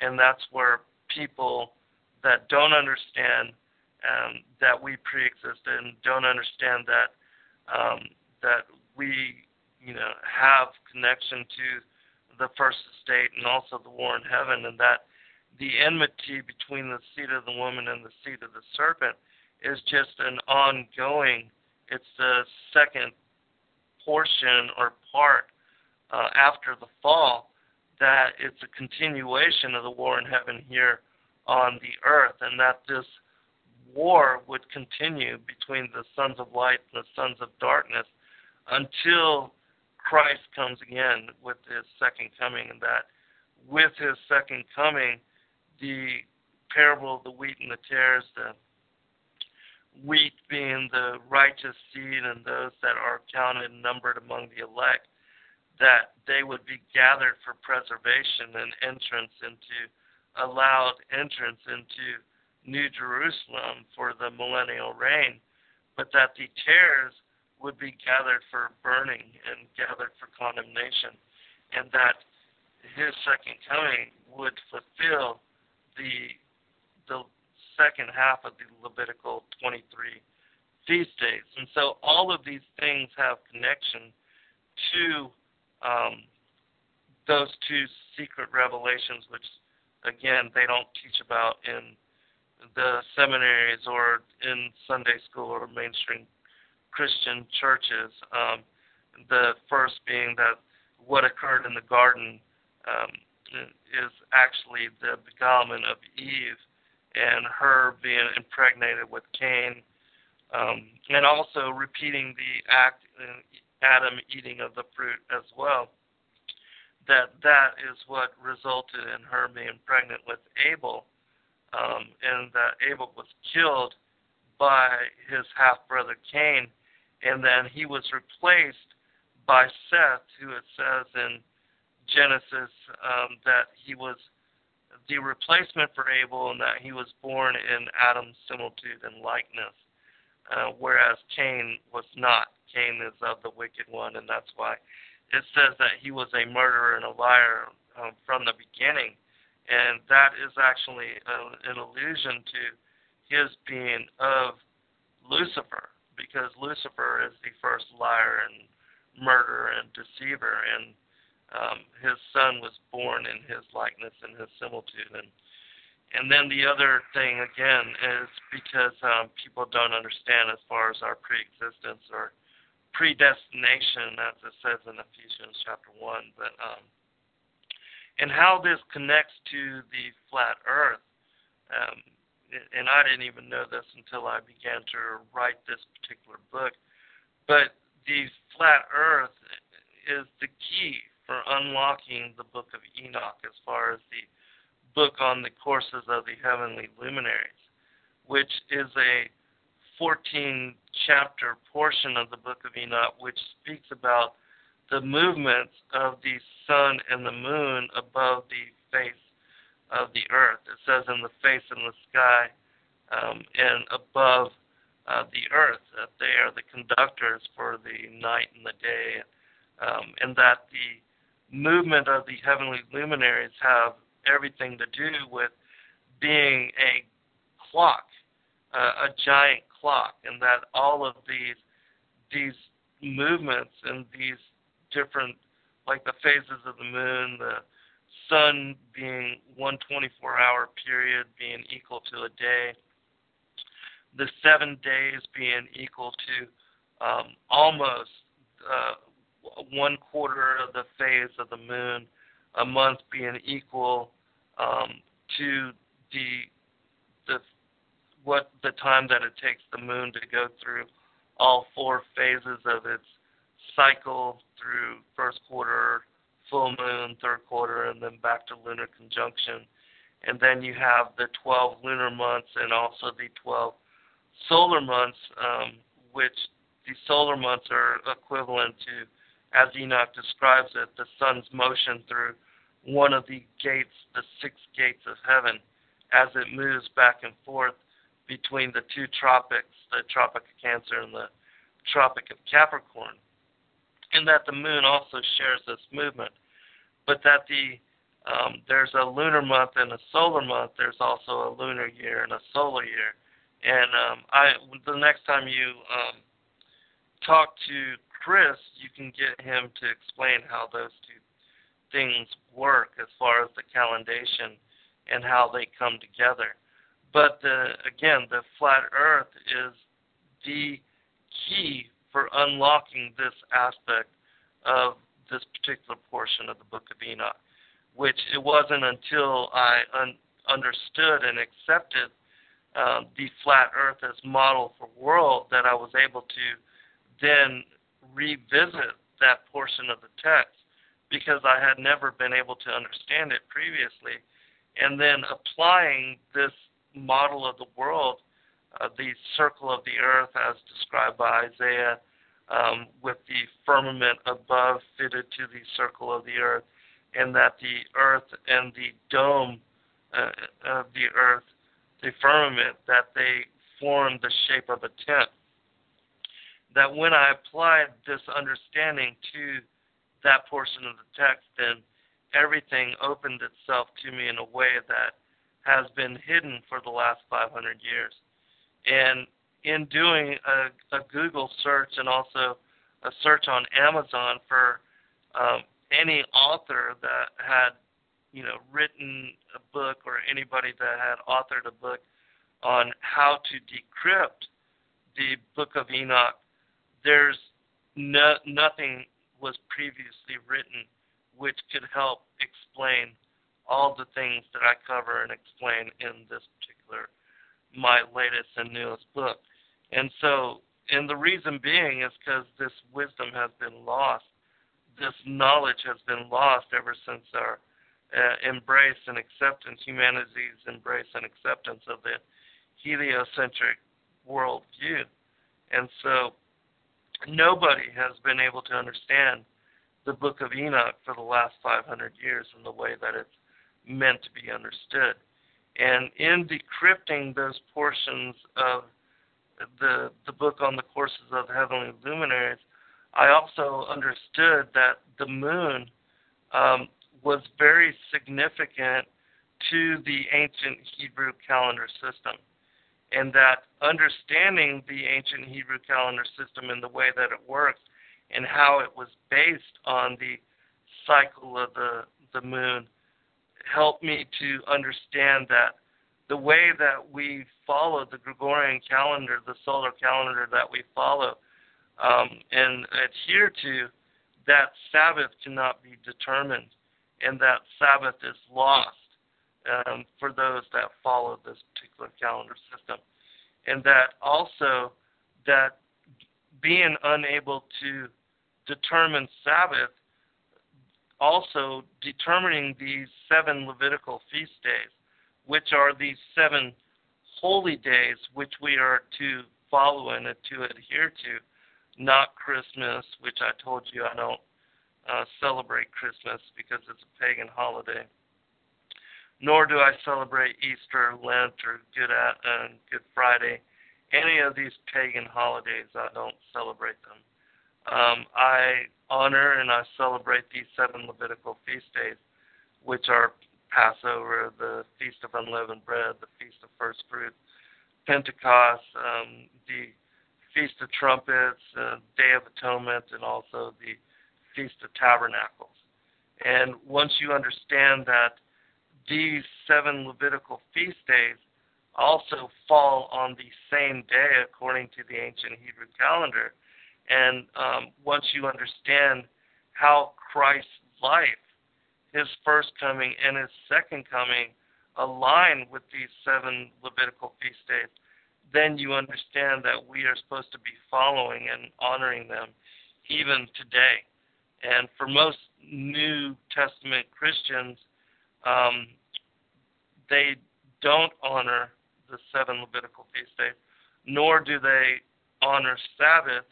And that's where people that don't understand um, that we pre-existed and don't understand that um, that we you know, have connection to the first estate and also the war in heaven, and that the enmity between the seed of the woman and the seed of the serpent is just an ongoing. It's the second portion or part uh, after the fall that it's a continuation of the war in heaven here on the earth, and that this war would continue between the sons of light and the sons of darkness until Christ comes again with his second coming, and that with his second coming, the parable of the wheat and the tares, the wheat being the righteous seed and those that are counted and numbered among the elect, that they would be gathered for preservation and entrance into allowed entrance into New Jerusalem for the millennial reign, but that the tares would be gathered for burning and gathered for condemnation, and that his second coming would fulfill the the second half of the Levitical 23 feast days. And so all of these things have connection to um, those two secret revelations, which again they don't teach about in the seminaries or in Sunday school or mainstream Christian churches. Um, the first being that what occurred in the garden um, is actually the beguilement of Eve and her being impregnated with Cain, um, and also repeating the act in Adam eating of the fruit as well. That that is what resulted in her being pregnant with Abel, um, and that Abel was killed by his half brother Cain, and then he was replaced by Seth, who it says in Genesis um, that he was the replacement for Abel and that he was born in Adam's similitude and likeness, uh, whereas Cain was not. Cain is of the wicked one, and that's why it says that he was a murderer and a liar um, from the beginning. And that is actually a, uh, an allusion to his being of Lucifer, because Lucifer is the first liar and murderer and deceiver, and um, his son was born in his likeness and his similitude. And and then the other thing again is because um, people don't understand as far as our pre-existence or predestination, as it says in Ephesians chapter one, but um, and how this connects to the flat Earth. Um, and I didn't even know this until I began to write this particular book. But the flat Earth is the key for unlocking the book of Enoch as far as the book on the courses of the heavenly luminaries, which is a 14 chapter portion of the book of Enoch which speaks about the movements of the sun and the moon above the face of the earth. It says in the face and the sky um, and above uh, the earth that they are the conductors for the night and the day, um, and that the movement of the heavenly luminaries have everything to do with being a clock, uh, a giant clock, and that all of these these movements and these different, like the phases of the moon, the sun being one 24-hour period being equal to a day, the seven days being equal to um, almost uh, one quarter of the phase of the moon, a month being equal um, to the the what the time that it takes the moon to go through all four phases of its cycle through first quarter, full moon, third quarter, and then back to lunar conjunction. And then you have the 12 lunar months and also the 12 solar months, um, which the solar months are equivalent to as Enoch describes it, the sun's motion through one of the gates, the six gates of heaven, as it moves back and forth between the two tropics, the Tropic of Cancer and the Tropic of Capricorn. And that the moon also shares this movement. But that the um, there's a lunar month and a solar month. There's also a lunar year and a solar year. And um, I, the next time you um, talk to Chris, you can get him to explain how those two things work as far as the calendation and how they come together. But the, again, the flat Earth is the key for unlocking this aspect of this particular portion of the Book of Enoch, which it wasn't until I un- understood and accepted um, the flat Earth as model for world that I was able to then revisit that portion of the text because I had never been able to understand it previously. And then applying this model of the world, uh, the circle of the earth as described by Isaiah, um, with the firmament above fitted to the circle of the earth, and that the earth and the dome uh, of the earth, the firmament, that they form the shape of a tent that when I applied this understanding to that portion of the text, then everything opened itself to me in a way that has been hidden for the last 500 years. And in doing a, a Google search and also a search on Amazon for um, any author that had, you know, written a book or anybody that had authored a book on how to decrypt the Book of Enoch there's no, nothing was previously written which could help explain all the things that I cover and explain in this particular my latest and newest book. And so, and the reason being is because this wisdom has been lost. This knowledge has been lost ever since our uh, embrace and acceptance, humanity's embrace and acceptance of the heliocentric worldview. And so, nobody has been able to understand the book of Enoch for the last 500 years in the way that it's meant to be understood. And in decrypting those portions of the the book on the courses of heavenly luminaries, I also understood that the moon um, was very significant to the ancient Hebrew calendar system and that understanding the ancient Hebrew calendar system and the way that it works and how it was based on the cycle of the, the moon helped me to understand that the way that we follow the Gregorian calendar, the solar calendar that we follow um, and adhere to, that Sabbath cannot be determined and that Sabbath is lost um, for those that follow this particular calendar system. And that also that being unable to determine Sabbath, also determining these seven Levitical feast days, which are these seven holy days which we are to follow and to adhere to, not Christmas, which I told you I don't uh, celebrate Christmas because it's a pagan holiday nor do I celebrate Easter, Lent, or Good uh, Good Friday. Any of these pagan holidays, I don't celebrate them. Um, I honor and I celebrate these seven Levitical feast days, which are Passover, the Feast of Unleavened Bread, the Feast of First Fruits, Pentecost, um, the Feast of Trumpets, uh, Day of Atonement, and also the Feast of Tabernacles. And once you understand that these seven Levitical feast days also fall on the same day according to the ancient Hebrew calendar. And um, once you understand how Christ's life, his first coming and his second coming, align with these seven Levitical feast days, then you understand that we are supposed to be following and honoring them even today. And for most New Testament Christians, um, they don't honor the seven Levitical feast days, nor do they honor Sabbath,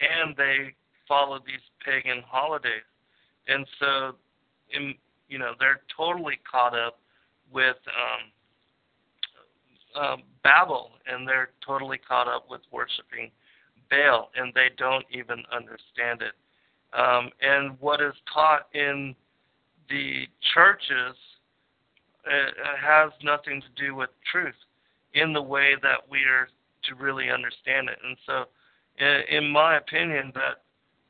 and they follow these pagan holidays. And so, in, you know, they're totally caught up with um, um, Babel, and they're totally caught up with worshiping Baal, and they don't even understand it. Um, and what is taught in the churches it has nothing to do with truth in the way that we are to really understand it. And so, in, my opinion, that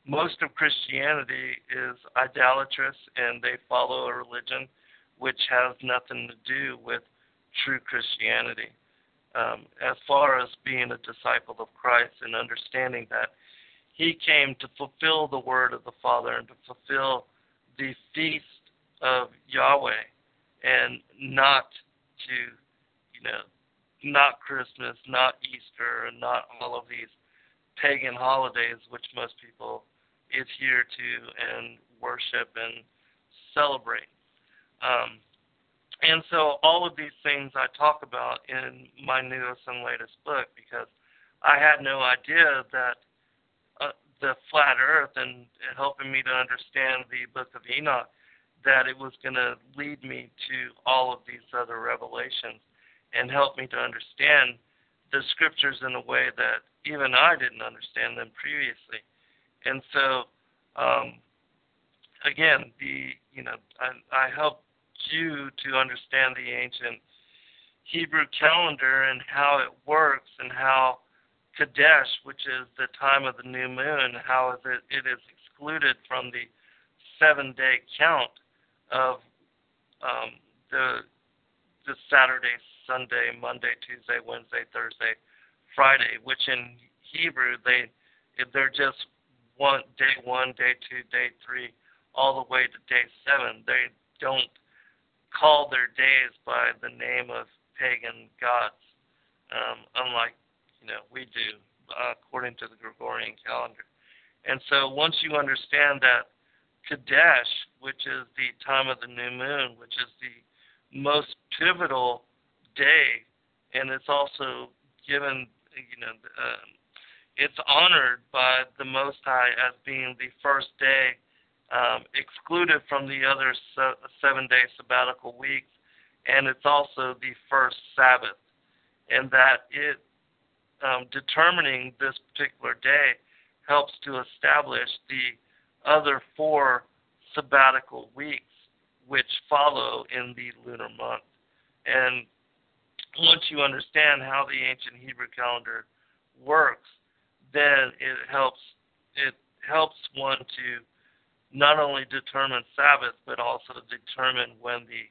most of Christianity is idolatrous and they follow a religion which has nothing to do with true Christianity. Um, as far as being a disciple of Christ and understanding that he came to fulfill the word of the Father and to fulfill the feast of Yahweh and not to, you know, not Christmas, not Easter, and not all of these pagan holidays, which most people adhere to and worship and celebrate. Um, and so all of these things I talk about in my newest and latest book because I had no idea that uh, the flat Earth and helping me to understand the Book of Enoch that it was going to lead me to all of these other revelations and help me to understand the scriptures in a way that even I didn't understand them previously. And so, um, again, the you know I, I helped you to understand the ancient Hebrew calendar and how it works and how Kadesh, which is the time of the new moon, how is it, it is excluded from the seven day count of um, the the Saturday, Sunday, Monday, Tuesday, Wednesday, Thursday, Friday, which in Hebrew they they're just one day one, day two, day three, all the way to day seven. They don't call their days by the name of pagan gods, um, unlike you know we do uh, according to the Gregorian calendar. And so once you understand that Kadesh, which is the time of the new moon, which is the most pivotal day, and it's also given, you know, um, it's honored by the Most High as being the first day um, excluded from the other seven day sabbatical weeks, and it's also the first Sabbath, and that it um, determining this particular day helps to establish the other four sabbatical weeks which follow in the lunar month. And once you understand how the ancient Hebrew calendar works, then it helps it helps one to not only determine Sabbath but also determine when the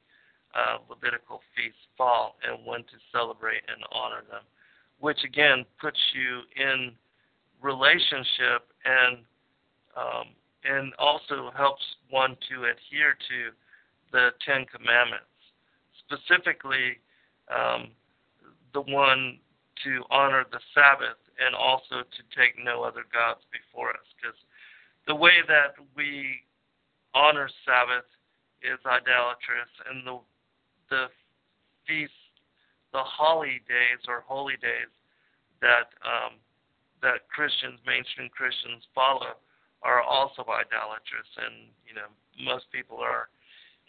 uh, Levitical feasts fall and when to celebrate and honor them, which again puts you in relationship and um, and also helps one to adhere to the Ten Commandments, specifically um, the one to honor the Sabbath and also to take no other gods before us. Because the way that we honor Sabbath is idolatrous, and the the feasts, the holy days or holy days that um, that Christians, mainstream Christians, follow are also idolatrous, and you know most people are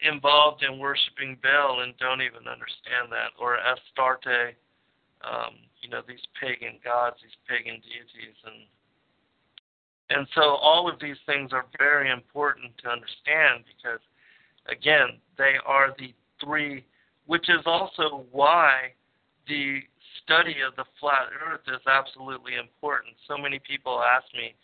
involved in worshiping Baal and don't even understand that, or Astarte, um, you know these pagan gods, these pagan deities, and and so all of these things are very important to understand because again they are the three, which is also why the study of the flat Earth is absolutely important. So many people ask me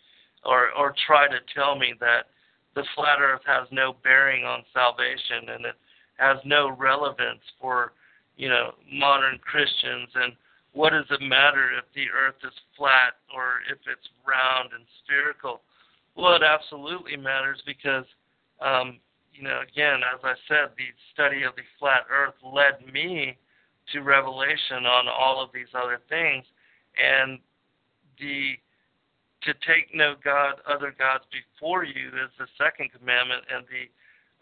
or or try to tell me that the flat earth has no bearing on salvation and it has no relevance for you know modern Christians and what does it matter if the earth is flat or if it's round and spherical well it absolutely matters because um, you know again as I said the study of the flat earth led me to revelation on all of these other things and the to take no god other gods before you is the second commandment, and the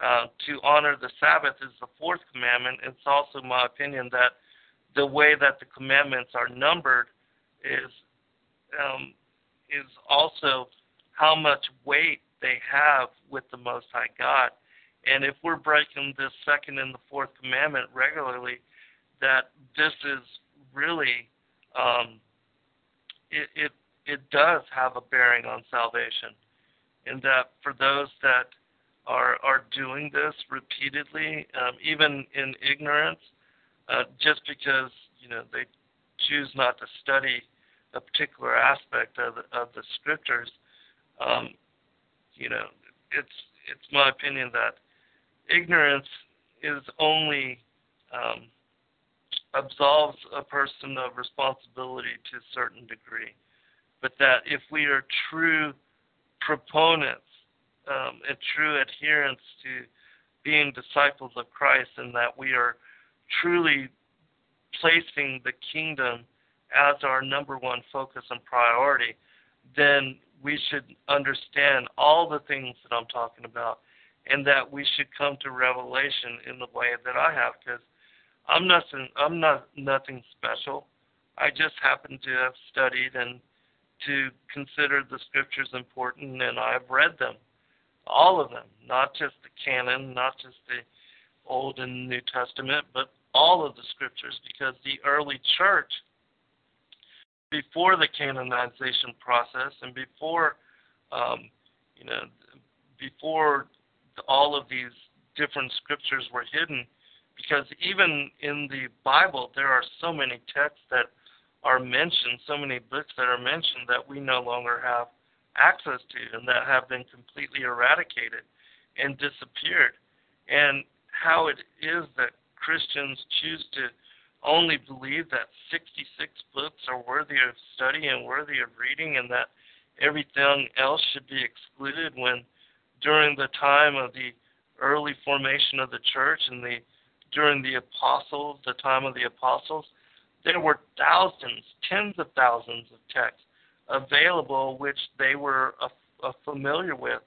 uh, to honor the Sabbath is the fourth commandment. It's also my opinion that the way that the commandments are numbered is um, is also how much weight they have with the Most High God. And if we're breaking this second and the fourth commandment regularly, that this is really um, it, it it does have a bearing on salvation. In that for those that are are doing this repeatedly, um, even in ignorance, uh, just because you know they choose not to study a particular aspect of the, of the scriptures, um, you know, it's it's my opinion that ignorance is only um, absolves a person of responsibility to a certain degree. But that if we are true proponents um, and true adherents to being disciples of Christ, and that we are truly placing the kingdom as our number one focus and priority, then we should understand all the things that I'm talking about and that we should come to revelation in the way that I have because I'm nothing I'm not nothing special. I just happen to have studied and to consider the scriptures important and I've read them. All of them, not just the canon, not just the Old and New Testament, but all of the scriptures because the early church before the canonization process and before um, you know before all of these different scriptures were hidden because even in the Bible there are so many texts that are mentioned, so many books that are mentioned that we no longer have access to and that have been completely eradicated and disappeared. And how it is that Christians choose to only believe that 66 books are worthy of study and worthy of reading and that everything else should be excluded when during the time of the early formation of the church and the during the apostles, the time of the apostles, there were thousands, tens of thousands of texts available which they were uh, uh, familiar with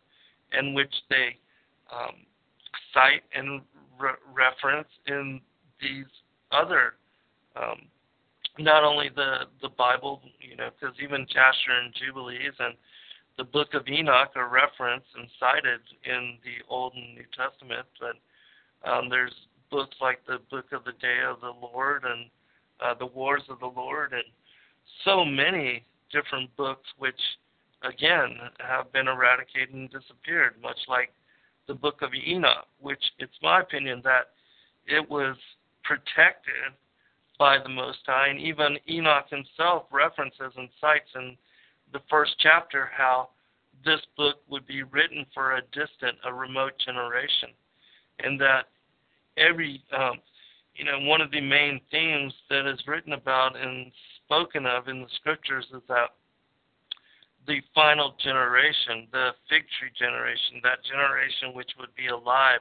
and which they um, cite and re- reference in these other um, not only the the Bible, you know, because even Jasher and Jubilees and the Book of Enoch are referenced and cited in the Old and New Testament, but um, there's books like the Book of the Day of the Lord and uh, the Wars of the Lord, and so many different books which, again, have been eradicated and disappeared, much like the Book of Enoch, which it's my opinion that it was protected by the Most High, and even Enoch himself references and cites in the first chapter how this book would be written for a distant, a remote generation, and that every, um, you know, one of the main themes that is written about and spoken of in the scriptures is that the final generation, the fig tree generation, that generation which would be alive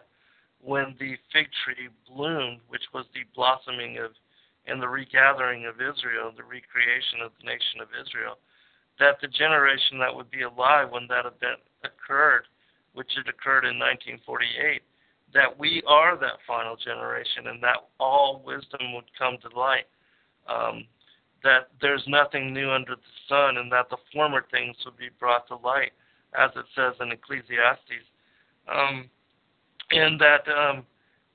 when the fig tree bloomed, which was the blossoming of and the regathering of Israel, the recreation of the nation of Israel, that the generation that would be alive when that event occurred, which had occurred in 1948, that we are that final generation and that all wisdom would come to light. Um, that there's nothing new under the sun and that the former things would be brought to light, as it says in Ecclesiastes. Um, and that um,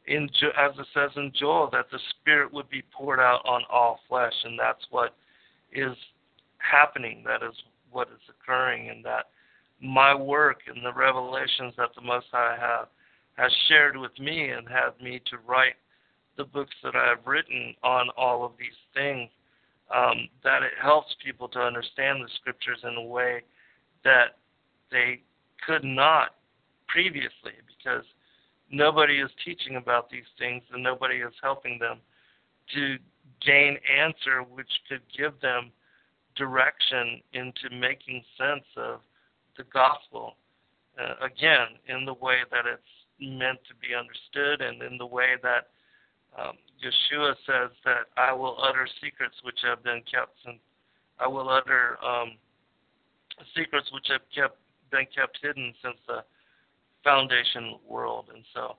in as it says in Joel that the Spirit would be poured out on all flesh, and that's what is happening. That is what is occurring, and that my work and the revelations that the Most High have has shared with me and had me to write the books that I have written on all of these things. Um, that it helps people to understand the scriptures in a way that they could not previously, because nobody is teaching about these things and nobody is helping them to gain answer which could give them direction into making sense of the gospel uh, again in the way that it's meant to be understood and in the way that um, Yeshua says that I will utter secrets which have been kept since I will utter um, secrets which have kept been kept hidden since the foundation world. And so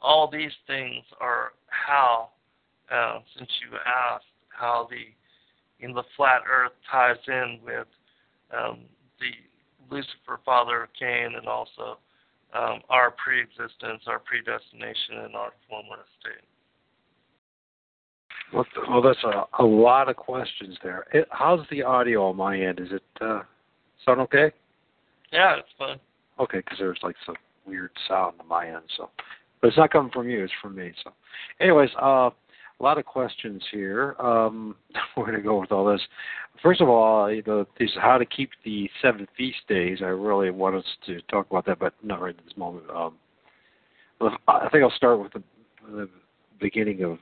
all these things are how, uh, since you asked, how the in the flat Earth ties in with um, the Lucifer, father of Cain, and also um, our pre-existence, our predestination, and our former state.
Well, well that's a, a lot of questions there. It, how's the audio on my end? Is it uh, sound okay?
Yeah, it's fine.
Okay, because there's like some weird sound on my end. So, but it's not coming from you; it's from me. So, anyways, uh, a lot of questions here. Um, we're going to go with all this. First of all, you know, these how to keep the seven feast days. I really want us to talk about that, but not right at this moment. Um, I think I'll start with the, the beginning of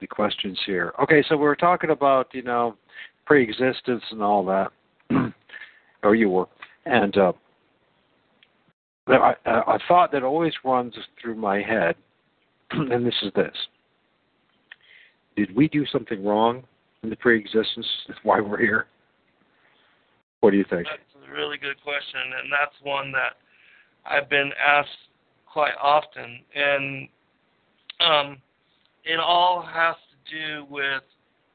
the questions here. Okay, so we're talking about you know pre-existence and all that, or you were, and uh, I, a thought that always runs through my head, and this is this: Did we do something wrong in the pre-existence? That's why we're here. What do you think?
That's a really good question, and that's one that I've been asked quite often, and um, it all has to do with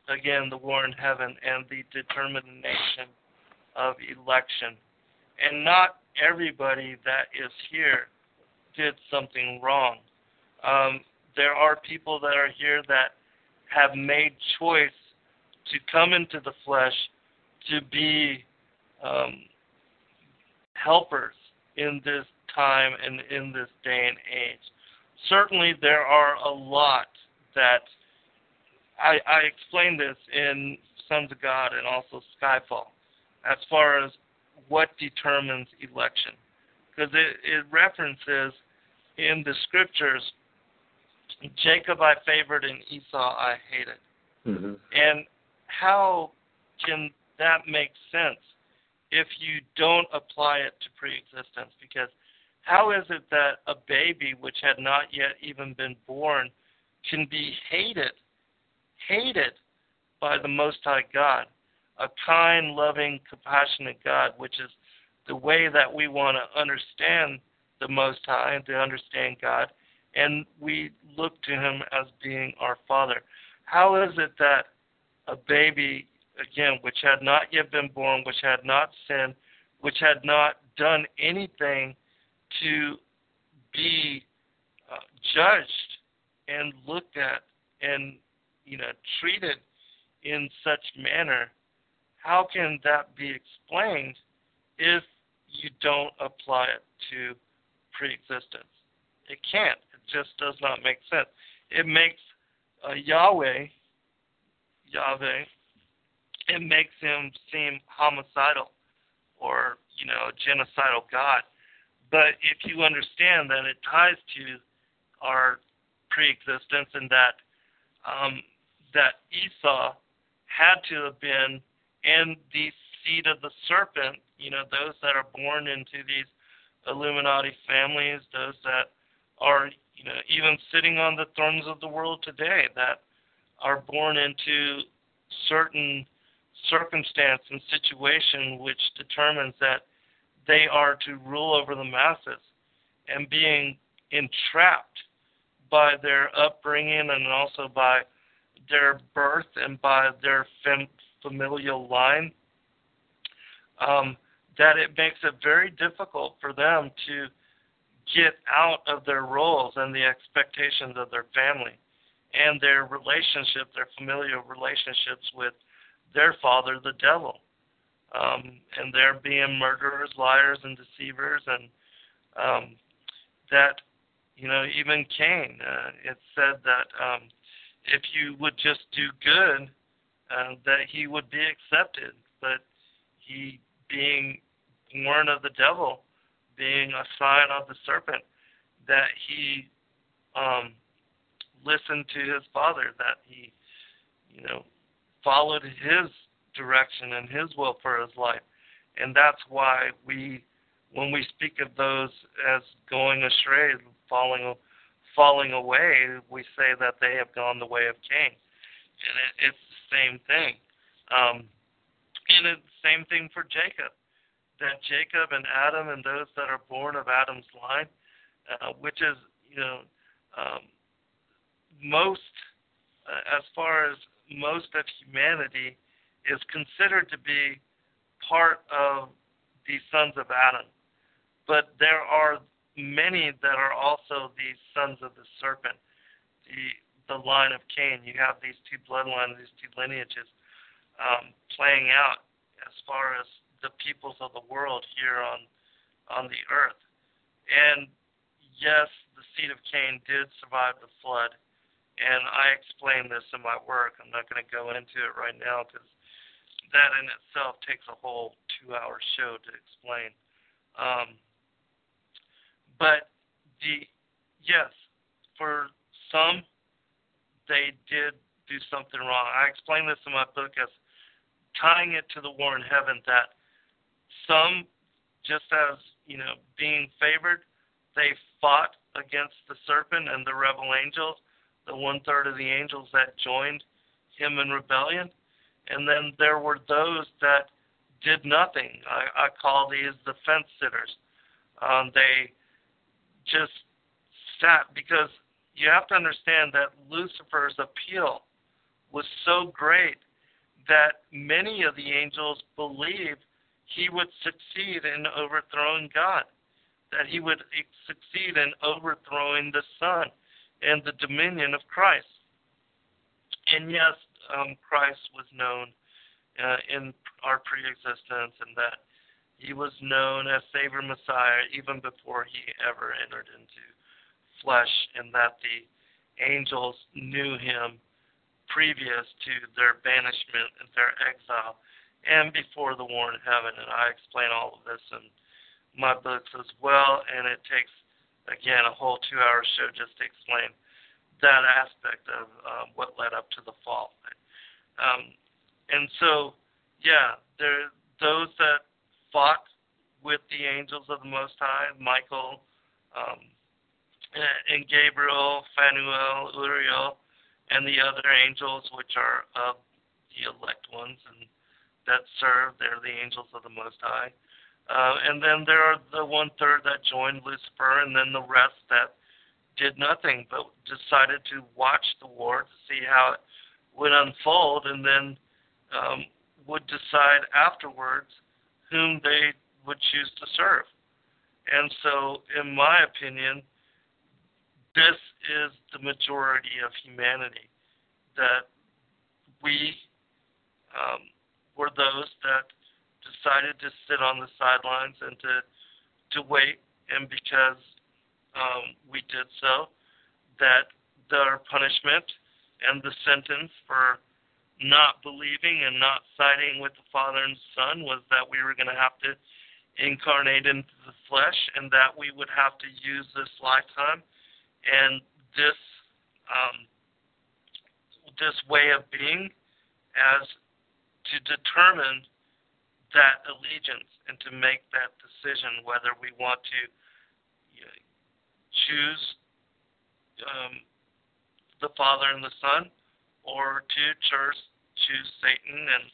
again the war in heaven and the determination of election, and not everybody that is here did something wrong. Um, there are people that are here that have made choice to come into the flesh to be um, helpers in this time and in this day and age. Certainly, there are a lot that I, I explained this in Sons of God and also Skyfall as far as what determines election. Because it, it references in the scriptures Jacob I favored and Esau I hated.
Mm-hmm.
And how can that make sense if you don't apply it to preexistence? Because how is it that a baby which had not yet even been born can be hated, hated by the Most High God, a kind, loving, compassionate God, which is the way that we want to understand the Most High and to understand God, and we look to Him as being our Father. How is it that a baby, again, which had not yet been born, which had not sinned, which had not done anything to be uh, judged and looked at and you know treated in such manner, how can that be explained if you don't apply it to preexistence? It can't. It just does not make sense. It makes uh, Yahweh, Yahweh, it makes him seem homicidal or you know genocidal God. But if you understand that it ties to our preexistence and that um, that Esau had to have been in the seed of the serpent, you know, those that are born into these Illuminati families, those that are, you know, even sitting on the thrones of the world today, that are born into certain circumstance and situation which determines that they are to rule over the masses and being entrapped by their upbringing and also by their birth and by their fam- familial line, um, that it makes it very difficult for them to get out of their roles and the expectations of their family and their relationship, their familial relationships with their father, the devil. Um, and they're being murderers, liars, and deceivers, and um, that you know, even Cain, uh, it said that um, if you would just do good, uh, that he would be accepted. But he, being born of the devil, being a sign of the serpent, that he um, listened to his father, that he, you know, followed his direction and his will for his life. And that's why we, when we speak of those as going astray, falling falling away, we say that they have gone the way of Cain, and it, it's the same thing. Um, and it's the same thing for Jacob. That Jacob and Adam and those that are born of Adam's line, uh, which is you know um, most uh, as far as most of humanity is considered to be part of the sons of Adam. But there are many that are also the sons of the serpent, the the line of Cain. You have these two bloodlines, these two lineages um, playing out as far as the peoples of the world here on on the earth. And yes, the seed of Cain did survive the flood, and I explain this in my work. I'm not going to go into it right now because that in itself takes a whole two-hour show to explain. Um, but the yes, for some, they did do something wrong. I explain this in my book as tying it to the war in heaven that some, just as you know, being favored, they fought against the serpent and the rebel angels, the one third of the angels that joined him in rebellion. And then there were those that did nothing. I, I call these the fence sitters. Um, they just sat because you have to understand that Lucifer's appeal was so great that many of the angels believed he would succeed in overthrowing God, that he would succeed in overthrowing the Son and the dominion of Christ. And yes, um, Christ was known uh, in our pre-existence, and that he was known as Savior Messiah even before he ever entered into flesh, and that the angels knew him previous to their banishment and their exile, and before the war in heaven. And I explain all of this in my books as well, and it takes again a whole two-hour show just to explain that aspect of um, what led up to the fall. Um, and so, yeah, there those that fought with the angels of the Most High, Michael, um, and Gabriel, Phanuel, Uriel, and the other angels, which are of the elect ones and that serve. They're the angels of the Most High. Uh, and then there are the one third that joined Lucifer, and then the rest that did nothing but decided to watch the war to see how it would unfold, and then um, would decide afterwards whom they would choose to serve. And so, in my opinion, this is the majority of humanity. That we um, were those that decided to sit on the sidelines and to to wait, and because um, we did so, that their punishment and the sentence for not believing and not siding with the Father and Son was that we were going to have to incarnate into the flesh and that we would have to use this lifetime and this um, this way of being as to determine that allegiance and to make that decision whether we want to choose um, the Father and the Son or to choose, choose Satan and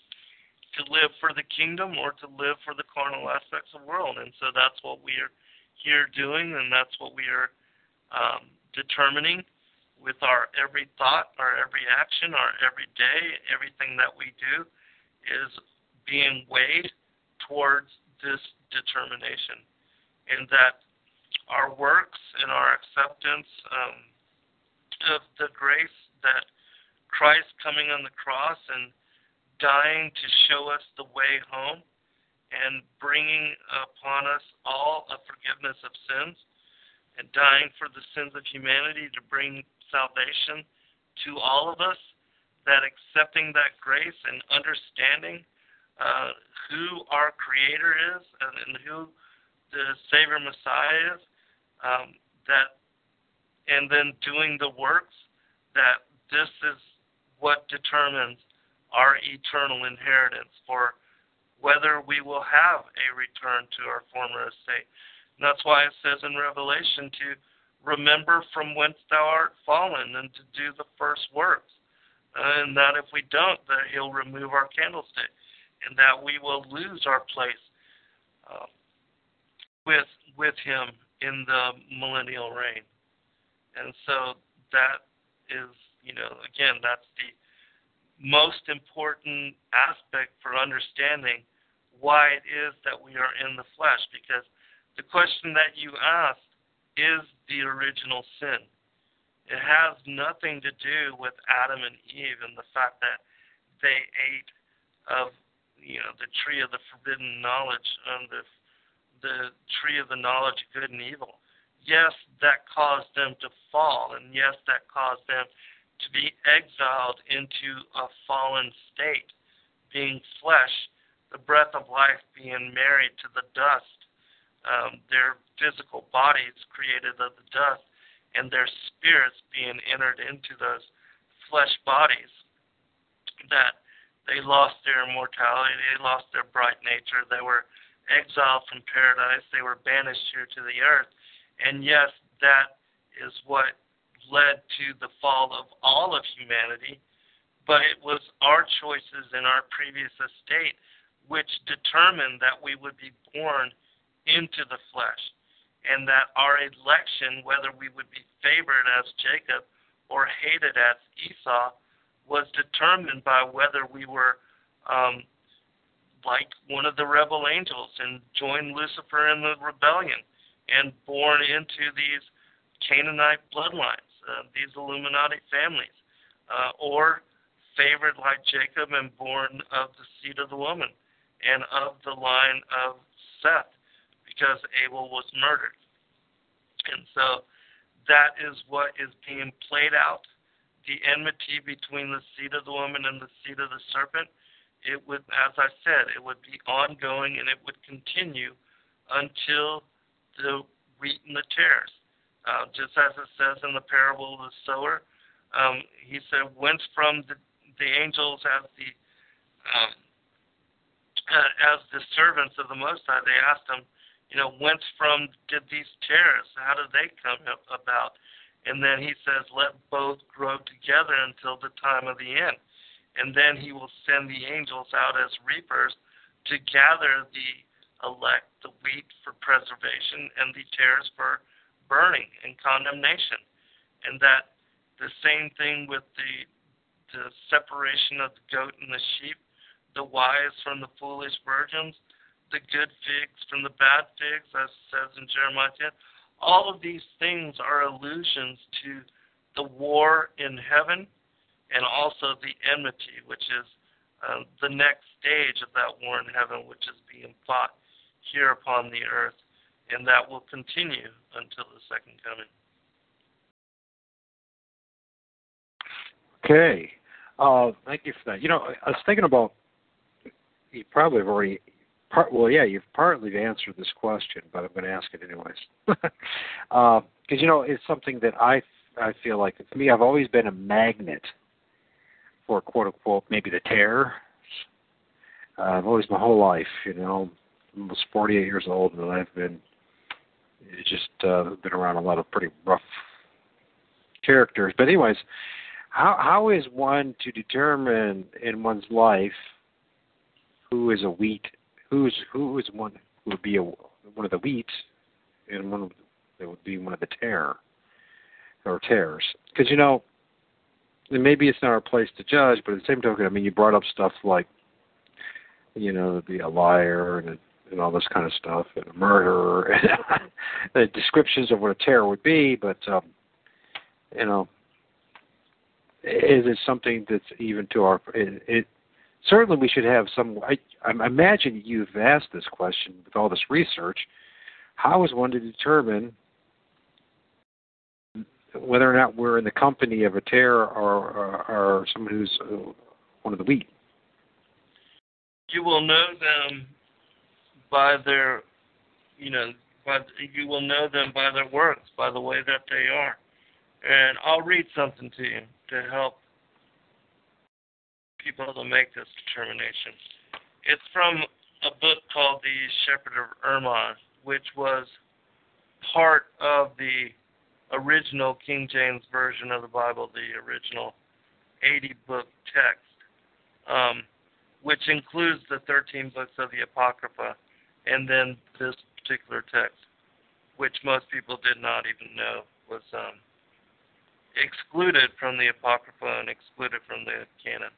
to live for the kingdom or to live for the carnal aspects of the world. And so that's what we are here doing, and that's what we are um, determining with our every thought, our every action, our every day, everything that we do is being weighed towards this determination. And that our works and our acceptance um, of the grace that Christ coming on the cross and dying to show us the way home and bringing upon us all a forgiveness of sins and dying for the sins of humanity to bring salvation to all of us, that accepting that grace and understanding uh, who our Creator is and, and, who the Savior Messiah is, um, that and then doing the works, that this is what determines our eternal inheritance for whether we will have a return to our former estate. And that's why it says in Revelation to remember from whence thou art fallen and to do the first works. And that if we don't, that he'll remove our candlestick and that we will lose our place uh, with with him in the millennial reign. And so that is you know, again, that's the most important aspect for understanding why it is that we are in the flesh. Because the question that you asked is the original sin. It has nothing to do with Adam and Eve and the fact that they ate of, you know, the tree of the forbidden knowledge and the the tree of the knowledge of good and evil. Yes, that caused them to fall, and yes, that caused them be exiled into a fallen state, being flesh, the breath of life being married to the dust, um, their physical bodies created of the dust, and their spirits being entered into those flesh bodies. That they lost their immortality, they lost their bright nature, they were exiled from paradise, they were banished here to the earth. And yes, that is what led to the fall of all of humanity, but it was our choices in our previous estate which determined that we would be born into the flesh, and that our election, whether we would be favored as Jacob or hated as Esau, was determined by whether we were um, like one of the rebel angels and joined Lucifer in the rebellion and born into these Canaanite bloodlines, uh, these Illuminati families, uh, or favored like Jacob and born of the seed of the woman and of the line of Seth, because Abel was murdered. And so that is what is being played out. The enmity between the seed of the woman and the seed of the serpent, it would, as I said, it would be ongoing and it would continue until the wheat and the tares. Uh, just as it says in the parable of the sower, um, he said, whence from the, the angels as the um, uh, as the servants of the Most High, they asked him, you know, whence from did these tares? How did they come about? And then he says, let both grow together until the time of the end. And then he will send the angels out as reapers to gather the elect, the wheat for preservation, and the tares for burning and condemnation. And that the same thing with the the separation of the goat and the sheep, the wise from the foolish virgins, the good figs from the bad figs, as it says in Jeremiah 10. All of these things are allusions to the war in heaven and also the enmity, which is uh, the next stage of that war in heaven, which is being fought here upon the earth, and that will continue until the second coming.
Okay. Uh, thank you for that. You know, I was thinking about you probably have already part, well, yeah, you've partly answered this question, but I'm going to ask it anyways. Because uh, you know, it's something that I I feel like for me, I've always been a magnet for quote unquote maybe the terror. Uh, I've always my whole life, you know, I'm almost 48 years old, and I've been just uh, been around a lot of pretty rough characters. But anyways, how how is one to determine in one's life who is a wheat who's who is one who would be a, one of the wheat and one that would be one of the tare or tares because you know and maybe it's not our place to judge but at the same token i mean you brought up stuff like you know be a liar and and all this kind of stuff and a murderer and the descriptions of what a tare would be but um you know is it something that's even to our it, it certainly we should have some. I, I imagine you've asked this question with all this research. How is one to determine whether or not we're in the company of a tare or, or, or someone who's uh, one of the weak?
You will know them by their, you know, by you will know them by their works, by the way that they are. And I'll read something to you to help people to make this determination. It's from a book called The Shepherd of Hermas, which was part of the original King James Version of the Bible, the original 80 book text, um, which includes the 13 books of the Apocrypha and then this particular text, which most people did not even know was um, excluded from the Apocrypha and excluded from the canon.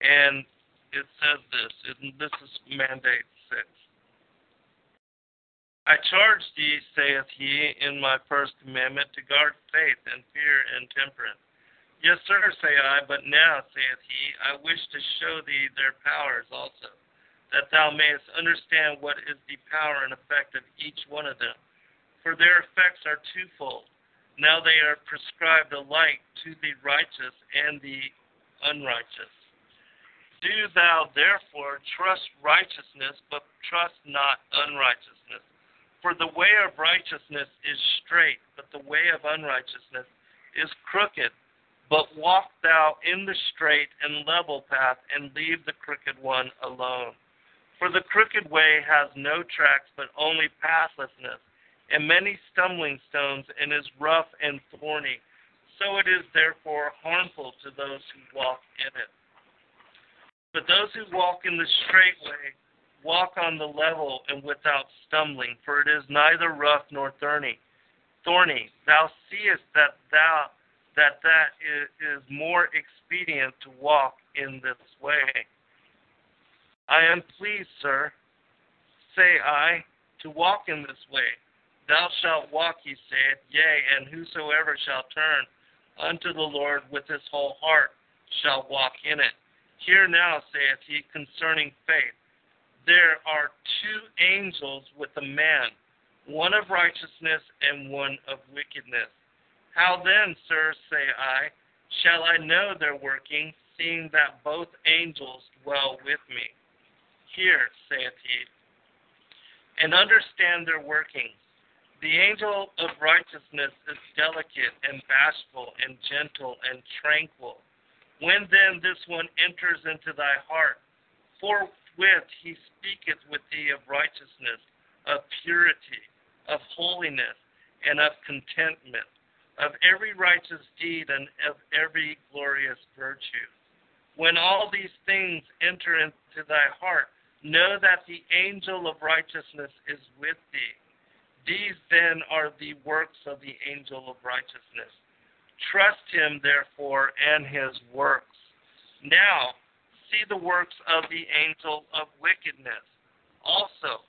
And it says this, and this is mandate six. I charge thee, saith he, in my first commandment, to guard faith and fear and temperance. Yes, sir, say I, but now, saith he, I wish to show thee their powers also, that thou mayest understand what is the power and effect of each one of them. For their effects are twofold. Now they are prescribed alike to the righteous and the unrighteous. Do thou therefore trust righteousness, but trust not unrighteousness. For the way of righteousness is straight, but the way of unrighteousness is crooked. But walk thou in the straight and level path, and leave the crooked one alone. For the crooked way has no tracks, but only pathlessness, and many stumbling stones, and is rough and thorny. So it is therefore harmful to those who walk in it. But those who walk in the straight way walk on the level and without stumbling, for it is neither rough nor thorny. Thorny, thou seest that thou that that is more expedient to walk in this way. I am pleased, sir, say I, to walk in this way. Thou shalt walk, he saith, yea, and whosoever shall turn unto the Lord with his whole heart shall walk in it. Hear now, saith he, concerning faith. There are two angels with a man, one of righteousness and one of wickedness. How then, sir, say I, shall I know their working, seeing that both angels dwell with me? Hear, saith he, and understand their workings. The angel of righteousness is delicate and bashful and gentle and tranquil. When then this one enters into thy heart, forthwith he speaketh with thee of righteousness, of purity, of holiness, and of contentment, of every righteous deed and of every glorious virtue. When all these things enter into thy heart, know that the angel of righteousness is with thee these then are the works of the angel of righteousness. Trust him, therefore, and his works. Now, see the works of the angel of wickedness. Also,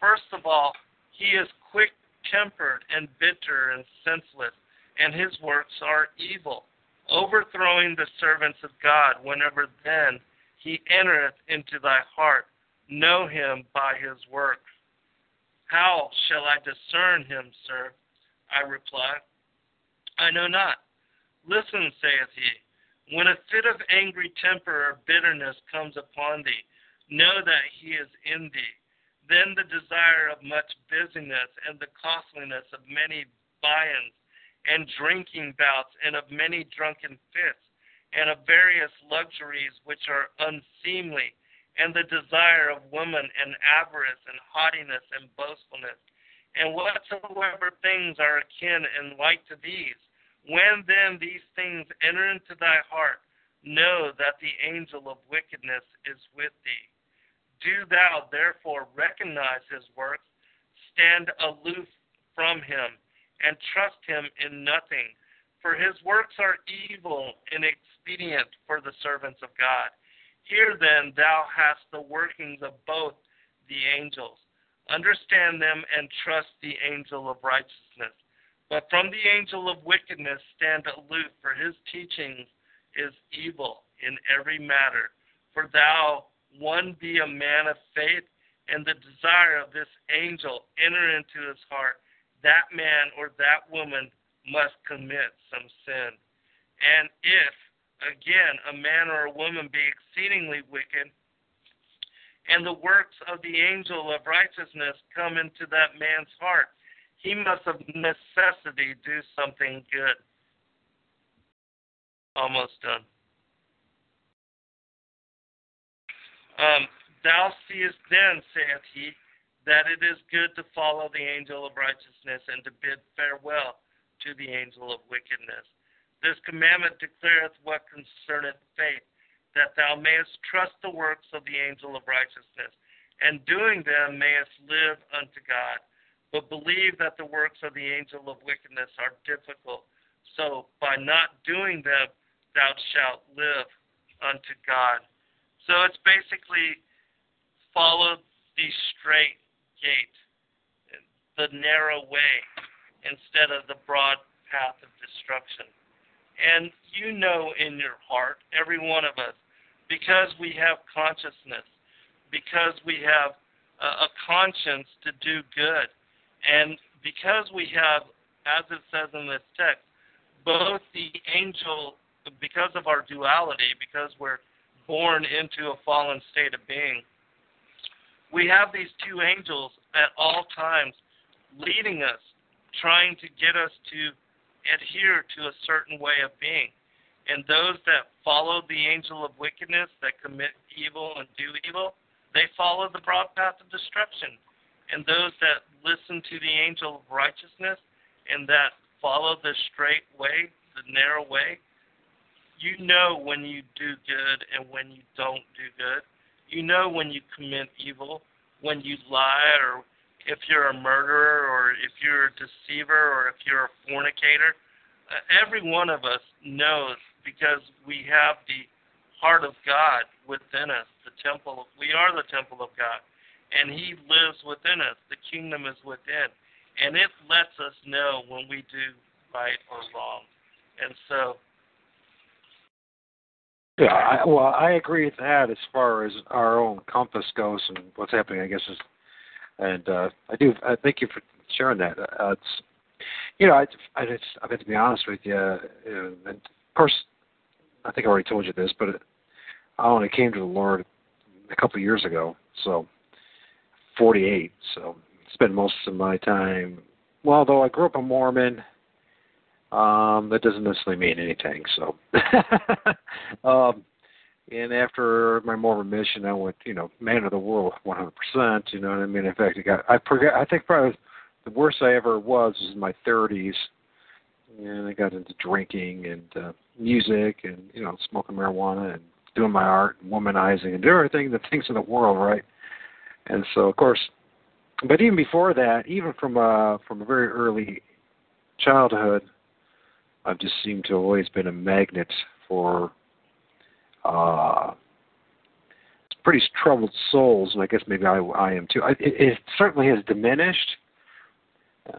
first of all, he is quick tempered and bitter and senseless, and his works are evil, overthrowing the servants of God whenever then he entereth into thy heart. Know him by his works. How shall I discern him, sir? I reply, I know not. Listen, saith he, when a fit of angry temper or bitterness comes upon thee, know that he is in thee. Then the desire of much busyness and the costliness of many viands and drinking bouts and of many drunken fits and of various luxuries which are unseemly and the desire of women, and avarice, and haughtiness, and boastfulness, and whatsoever things are akin and like to these. When then these things enter into thy heart, know that the angel of wickedness is with thee. Do thou therefore recognize his works, stand aloof from him, and trust him in nothing. For his works are evil and expedient for the servants of God. Here then thou hast the workings of both the angels. Understand them and trust the angel of righteousness. But from the angel of wickedness stand aloof, for his teaching is evil in every matter. For thou, one, be a man of faith, and the desire of this angel enter into his heart. That man or that woman must commit some sin. And if again, a man or a woman be exceedingly wicked, and the works of the angel of righteousness come into that man's heart, he must of necessity do something good. Almost done. Um, Thou seest then, saith he, that it is good to follow the angel of righteousness and to bid farewell to the angel of wickedness. This commandment declareth what concerneth faith, that thou mayest trust the works of the angel of righteousness, and doing them mayest live unto God. But believe that the works of the angel of wickedness are difficult. So by not doing them, thou shalt live unto God. So it's basically follow the straight gate, the narrow way, instead of the broad path of destruction. And you know in your heart, every one of us, because we have consciousness, because we have a, a conscience to do good, and because we have, as it says in this text, both the angel, because of our duality, because we're born into a fallen state of being, we have these two angels at all times leading us, trying to get us to adhere to a certain way of being. And those that follow the angel of wickedness, that commit evil and do evil, they follow the broad path of destruction. And those that listen to the angel of righteousness and that follow the straight way, the narrow way, You know when you do good and when you don't do good. You know when you commit evil, when you lie, or if you're a murderer, or if you're a deceiver, or if you're a fornicator. Uh, every one of us knows because we have the heart of God within us, the temple. Of, we are the temple of God, and He lives within us. The kingdom is within, and it lets us know when we do right or wrong. And so
yeah, I, well, I agree with that as far as our own compass goes and what's happening. I guess is, and uh, I do. I thank you for sharing that. Uh, it's, you know, I, I just, I've got to be honest with you. Uh, and of course, I think I already told you this, but it, I only came to the Lord a couple of years ago. So, 48. So, I spend most of my time. Well, though I grew up a Mormon um, that doesn't necessarily mean anything. So, um, and after my Mormon mission, I went, you know, man of the world, 100%. You know what I mean? In fact, I got, I forget, I think probably the worst I ever was was in my 30s, and I got into drinking and uh, music and you know smoking marijuana and doing my art and womanizing and doing everything the things in the world, right? And so, of course, but even before that, even from uh, from a very early childhood, I've just seemed to have always been a magnet for uh, pretty troubled souls, and I guess maybe I, I am too. I, it, it certainly has diminished,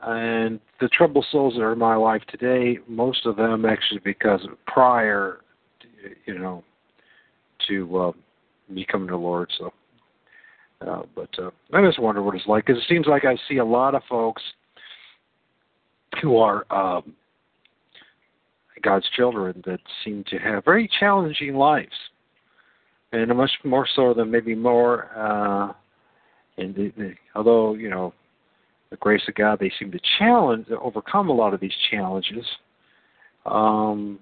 and the troubled souls that are in my life today, most of them actually because prior, you know, to uh, me coming to the Lord. So, uh, but uh, I just wonder what it's like because it seems like I see a lot of folks who are um, God's children that seem to have very challenging lives, and much more so than maybe more. Uh, and the, the, although you know, the grace of God, they seem to challenge, overcome a lot of these challenges. Um,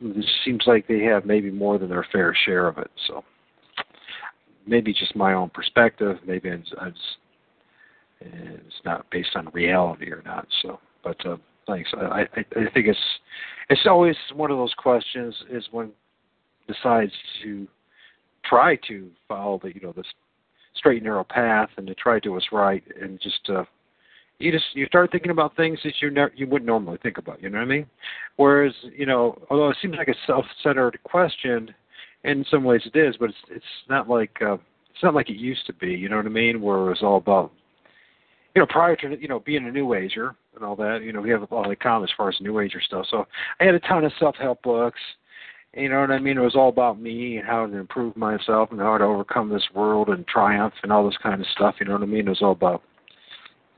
it seems like they have maybe more than their fair share of it. So maybe just my own perspective. Maybe it's, it's, it's not based on reality or not. So, but uh, thanks. I, I, I think it's it's always one of those questions is when decides to try to follow the you know this straight narrow path and to try to do what's right and just uh you just you start thinking about things that you never you wouldn't normally think about. You know what I mean? Whereas you know, although it seems like a self-centered question, in some ways it is, but it's it's not like uh, it's not like it used to be. You know what I mean? Where it was all about you know prior to you know being a new ager and all that. You know we have a all the common as far as new ager stuff. So I had a ton of self-help books. You know what I mean? It was all about me and how to improve myself and how to overcome this world and triumph and all this kind of stuff. You know what I mean? It was all about,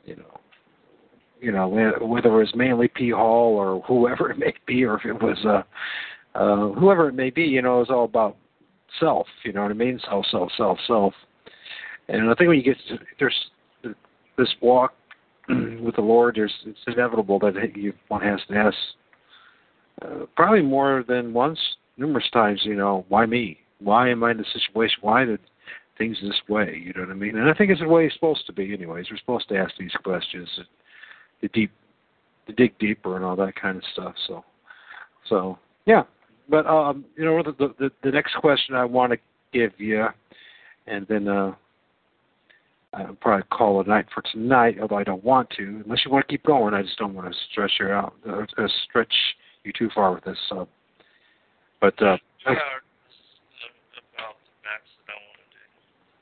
you know, you know, whether it was Manly P. Hall or whoever it may be, or if it was uh, uh, whoever it may be, you know, it was all about self. You know what I mean? Self, self, self, self. And I think when you get to, there's this walk with the Lord, there's it's inevitable that you one has to ask uh, probably more than once, numerous times. You know, why me? Why am I in this situation? Why did things this way? You know what I mean? And I think it's the way it's supposed to be. Anyways, we're supposed to ask these questions the deep, to dig deeper and all that kind of stuff. So, so yeah. But um, you know, the, the the next question I want to give you, and then uh, I'll probably call it a night for tonight. Although I don't want to, unless you want to keep going. I just don't want to stretch you out, uh, uh stretch you too far with this. So, but uh,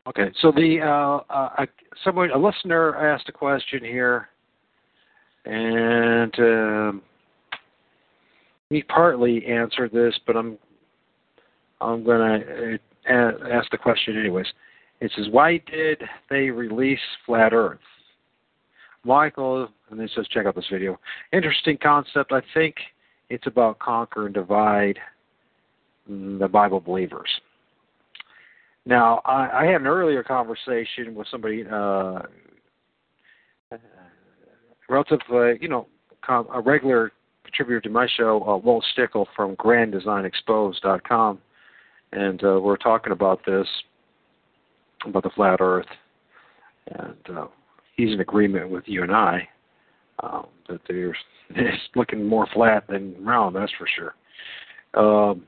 Okay, so the uh, uh, someone a listener asked a question here and um, he partly answered this, but I'm I'm going to uh, ask the question anyways. It says, why did they release Flat Earth? Michael, and then says, check out this video. Interesting concept. I think it's about conquer and divide the Bible believers. Now, I, I had an earlier conversation with somebody, uh, relative, you know, a regular contributor to my show, uh, Walt Stickle from GrandDesignExposed.com, and uh, we're talking about this, about the flat Earth, and uh, he's in agreement with you and I um, that there's it's looking more flat than round, that's for sure. um,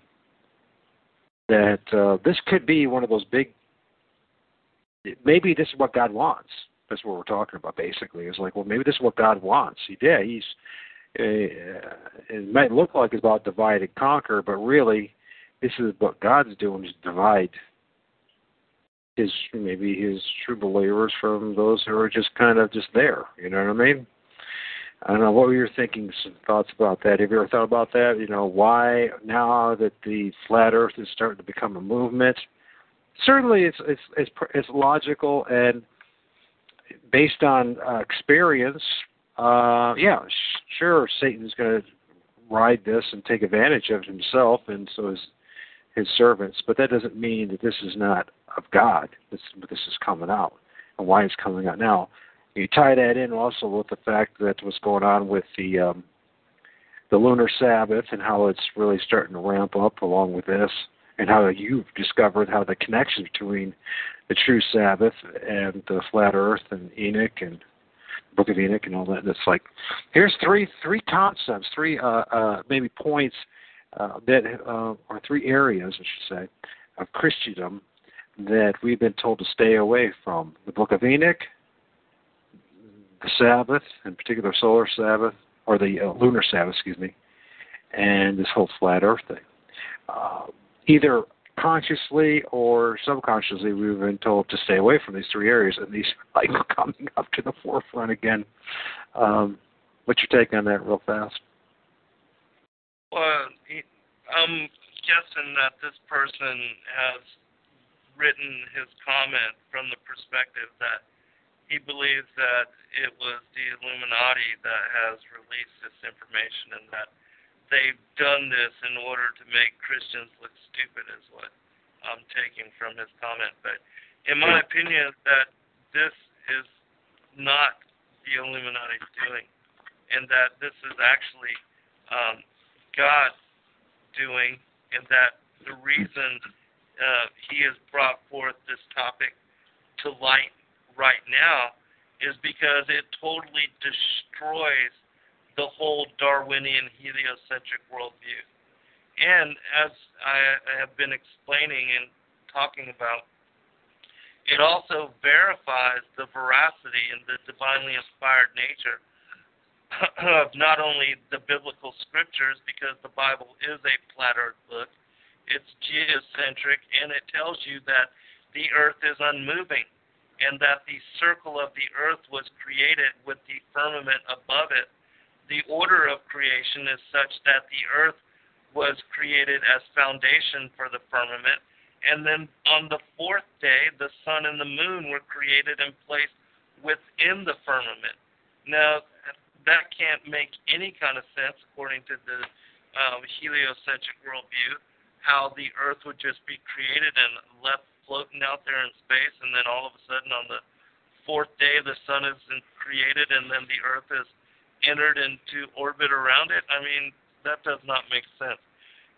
that uh, this could be one of those big. Maybe this is what God wants. That's what we're talking about. Basically, it's like, well, maybe this is what God wants. He did. He's. Uh, it might look like it's about divide and conquer, but really, this is what God's doing: is divide his maybe his true believers from those who are just kind of just there. You know what I mean? I don't know what were your thinking thoughts about that. Have you ever thought about that? You know, why now that the flat Earth is starting to become a movement? Certainly, it's it's it's, it's logical and based on uh, experience. Uh, yeah, sh- sure, Satan's going to ride this and take advantage of himself, and so is his servants. But that doesn't mean that this is not of God. This this is coming out, and why it's coming out now. You tie that in also with the fact that what's going on with the um, the lunar Sabbath and how it's really starting to ramp up along with this, and how you've discovered how the connection between the true Sabbath and the flat Earth and Enoch and Book of Enoch and all that. And It's like here's three three concepts, three uh, uh, maybe points uh, that uh, or three areas, I should say, of Christendom that we've been told to stay away from: the Book of Enoch, the Sabbath, in particular solar Sabbath, or the uh, lunar Sabbath, excuse me, and this whole flat Earth thing. Uh, either consciously or subconsciously, we've been told to stay away from these three areas, and these are coming up to the forefront again. Um, what's your take on that, real fast?
Well, I'm guessing that this person has written his comment from the perspective that he believes that it was the Illuminati that has released this information and that they've done this in order to make Christians look stupid is what I'm taking from his comment. But in my opinion, that this is not the Illuminati's doing, and that this is actually um, God doing, and that the reason uh, he has brought forth this topic to light right now is because it totally destroys the whole Darwinian heliocentric worldview. And as I have been explaining and talking about, it also verifies the veracity and the divinely inspired nature of not only the biblical scriptures, because the Bible is a flat earth book, it's geocentric, and it tells you that the earth is unmoving and that the circle of the earth was created with the firmament above it. The order of creation is such that the earth was created as foundation for the firmament, and then on the fourth day, the sun and the moon were created and placed within the firmament. Now, that can't make any kind of sense according to the um, heliocentric worldview, how the earth would just be created and left floating out there in space, and then all of a sudden on the fourth day the sun is created, and then the Earth is entered into orbit around it. I mean, that does not make sense.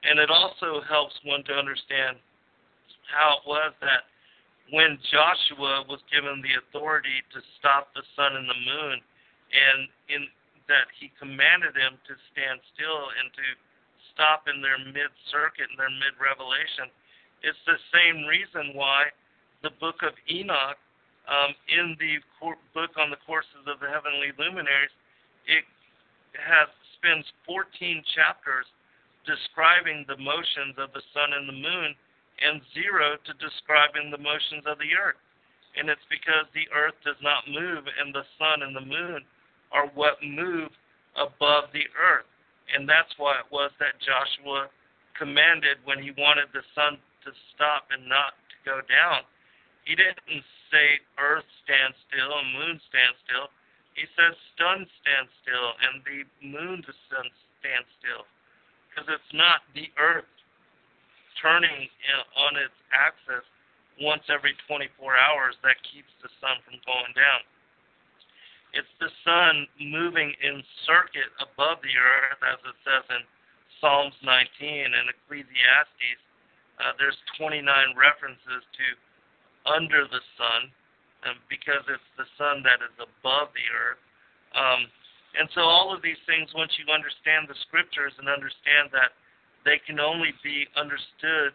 And it also helps one to understand how it was that when Joshua was given the authority to stop the sun and the moon, and in that he commanded them to stand still and to stop in their mid circuit and their mid revelation it's the same reason why the book of Enoch, um, in the cor- book on the courses of the heavenly luminaries, it has spends 14 chapters describing the motions of the sun and the moon, and zero to describing the motions of the earth. And it's because the earth does not move, and the sun and the moon are what move above the earth. And that's why it was that Joshua commanded when he wanted the sun to stop and not to go down. He didn't say earth stand still and moon stand still. He says sun stand still and the moon to sun stand still. Because it's not the earth turning on its axis once every 24 hours that keeps the sun from going down. It's the sun moving in circuit above the earth, as it says in Psalms 19 and Ecclesiastes uh, there's 29 references to under the sun, um, because it's the sun that is above the earth. Um, and so all of these things, once you understand the scriptures and understand that they can only be understood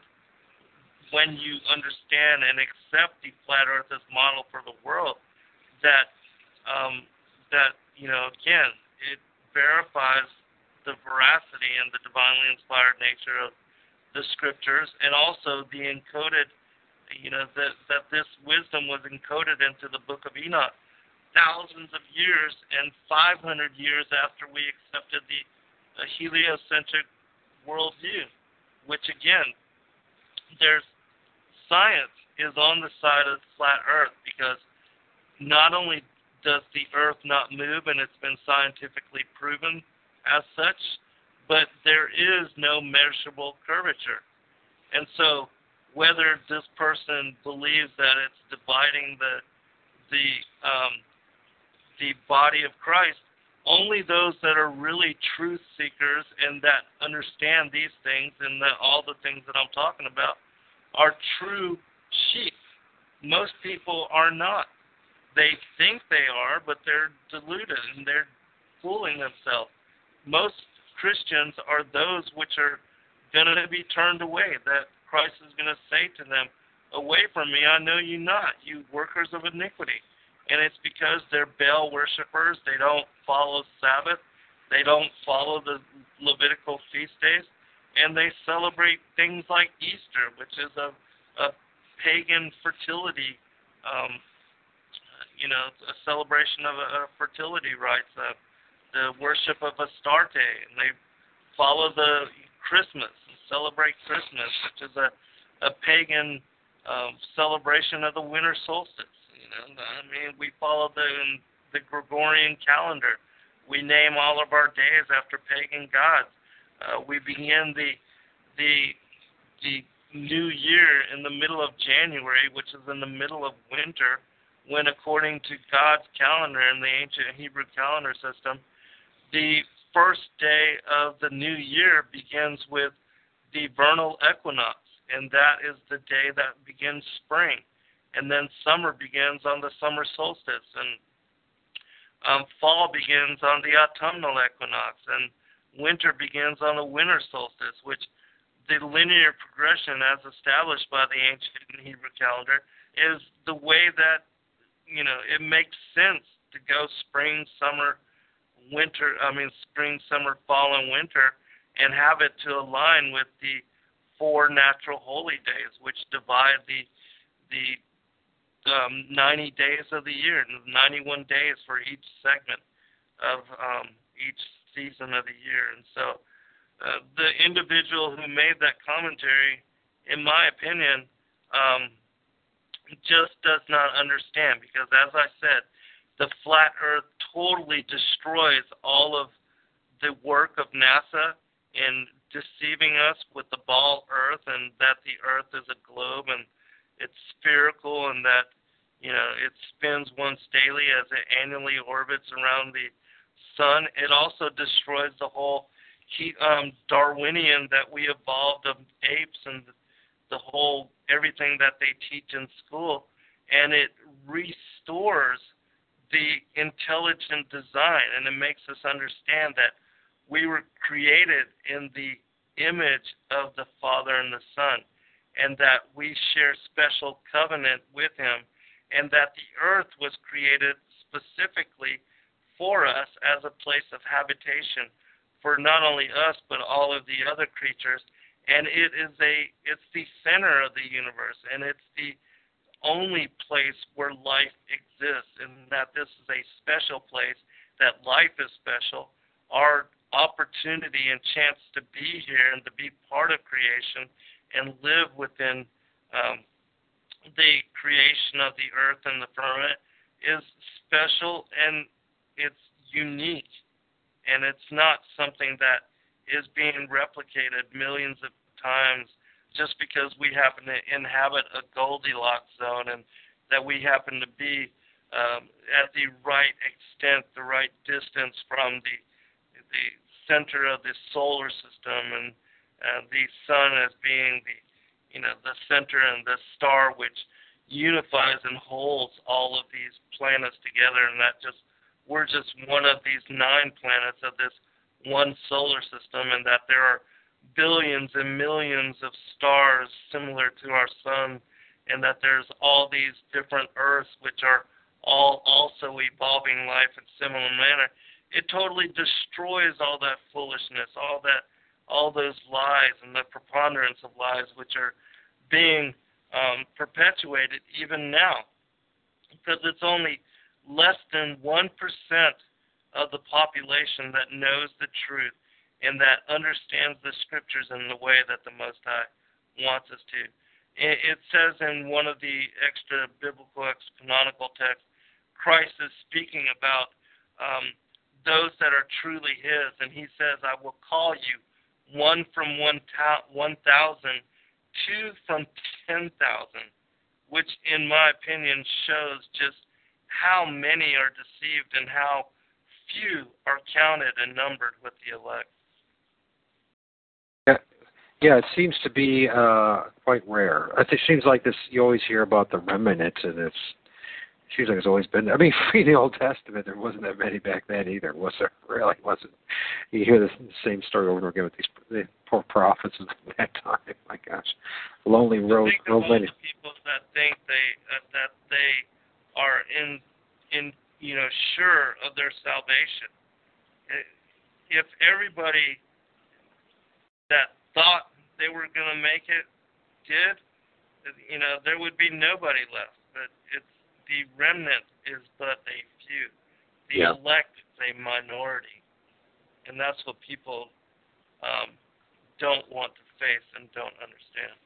when you understand and accept the flat earth as model for the world that um, that you know again it verifies the veracity and the divinely inspired nature of the scriptures and also the encoded you know that that this wisdom was encoded into the book of Enoch thousands of years and 500 years after we accepted the uh, heliocentric worldview which again there's science is on the side of flat earth because not only does the earth not move and it's been scientifically proven as such, but there is no measurable curvature. And so whether this person believes that it's dividing the the um, the body of Christ, only those that are really truth seekers and that understand these things and the, all the things that I'm talking about are true sheep. Most people are not. They think they are, but they're deluded and they're fooling themselves. Most Christians are those which are going to be turned away, that Christ is going to say to them, Away from me, I know you not, you workers of iniquity. And it's because they're Baal worshippers. They don't follow Sabbath. They don't follow the Levitical feast days and they celebrate things like Easter, which is a, a pagan fertility, um, you know, a celebration of a fertility rites, uh, the worship of Astarte, and they follow the Christmas and celebrate Christmas, which is a, a pagan um, celebration of the winter solstice. You know, I mean, we follow the the Gregorian calendar. We name all of our days after pagan gods uh, we begin the the the new year in the middle of January, which is in the middle of winter, when according to God's calendar in the ancient Hebrew calendar system, the first day of the new year begins with the vernal equinox, and that is the day that begins spring. And then summer begins on the summer solstice, and um, fall begins on the autumnal equinox, and winter begins on the winter solstice, which the linear progression as established by the ancient Hebrew calendar is the way that you know it makes sense to go spring, summer, winter. I mean spring, summer, fall, and winter, and have it to align with the four natural holy days, which divide the the um, 90 days of the year, 91 days for each segment of um, each season of the year. And so uh, the individual who made that commentary, in my opinion, um, just does not understand because, as I said, the flat Earth totally destroys all of the work of NASA in deceiving us with the ball Earth and that the Earth is a globe and it's spherical and that you know it spins once daily as it annually orbits around the sun, it also destroys the whole he, um, Darwinian that we evolved of apes and the, the whole everything that they teach in school, and it restores the intelligent design, and it makes us understand that we were created in the image of the Father and the Son, and that we share special covenant with Him, and that the earth was created specifically for us as a place of habitation for not only us but all of the other creatures and it is a it's the center of the universe and it's the only place where life exists and that this is a special place that life is special. Our opportunity and chance to be here and to be part of creation and live within um, the creation of the earth and the firmament is special and it's unique. And it's not something that is being replicated millions of times just because we happen to inhabit a Goldilocks zone and that we happen to be um, at the right extent, the right distance from the the center of the solar system and uh, the sun as being the you know the center and the star which unifies and holds all of these planets together. And that just we're just one of these nine planets of this one solar system, and that there are billions and millions of stars similar to our sun, and that there's all these different Earths which are all also evolving life in similar manner, it totally destroys all that foolishness, all that, all those lies and the preponderance of lies which are being um, perpetuated even now, because it's only less than one percent of the population that knows the truth and that understands the scriptures in the way that the Most High wants us to. It says in one of the extra biblical, extra canonical texts, Christ is speaking about um, those that are truly His, and He says, "I will call you one from one ta- one thousand, two from ten thousand, which, in my opinion, shows just how many are deceived and how few are counted and numbered with the elect.
Yeah, yeah, it seems to be uh, quite rare. It seems like this. You always hear about the remnant, and it's it seems like it's always been. I mean, in the Old Testament, there wasn't that many back then either, was there? Really, wasn't. You hear the same story over and over again with these the poor prophets of that time. My gosh, lonely road.
Of all people that think they uh, that they are in in you know sure of their salvation. If everybody that thought they were going to make it did, you know, there would be nobody left. But it's the remnant is but a few. The
yeah.
elect is a minority, and that's what people um, don't want to face and don't understand.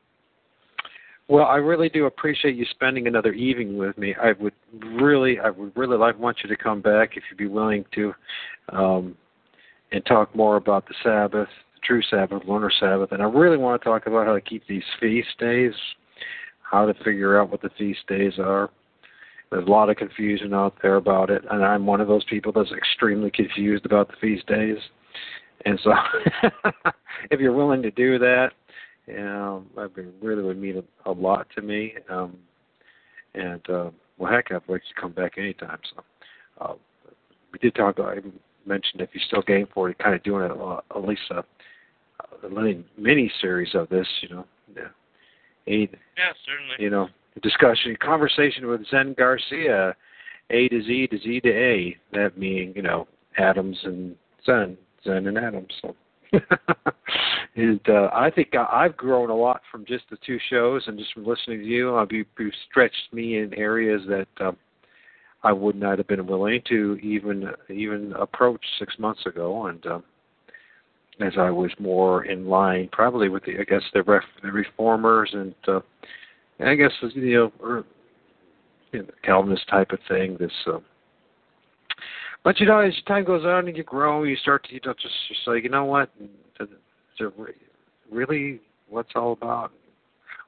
Well, I really do appreciate you spending another evening with me. I would really, I would really like want you to come back if you'd be willing to, um, and talk more about the Sabbath, the true Sabbath, lunar Sabbath, and I really want to talk about how to keep these feast days, how to figure out what the feast days are. There's a lot of confusion out there about it, and I'm one of those people that's extremely confused about the feast days. And so, if you're willing to do that, um, that been really would mean a, a lot to me. Um, and uh, well, heck, I'd like to come back anytime. So uh, we did talk. I mentioned if you're still game for it, kind of doing a, uh, at least a, a mini series of this. You know, yeah,
eight. Yeah, certainly.
You know, discussion, conversation with Zen Garcia, A to Z to Z to A. That meaning, you know, atoms and Zen, Zen and atoms. So. and uh, I think I've grown a lot from just the two shows and just from listening to you. I've you, you've stretched me in areas that um, I would not have been willing to even even approach six months ago, and um, as I was more in line, probably with the I guess the, ref, the reformers and uh, I guess you know, or, you know Calvinist type of thing. This. Uh, but you know, as time goes on and you grow, you start to you know just just say, you know what, to really what's all about?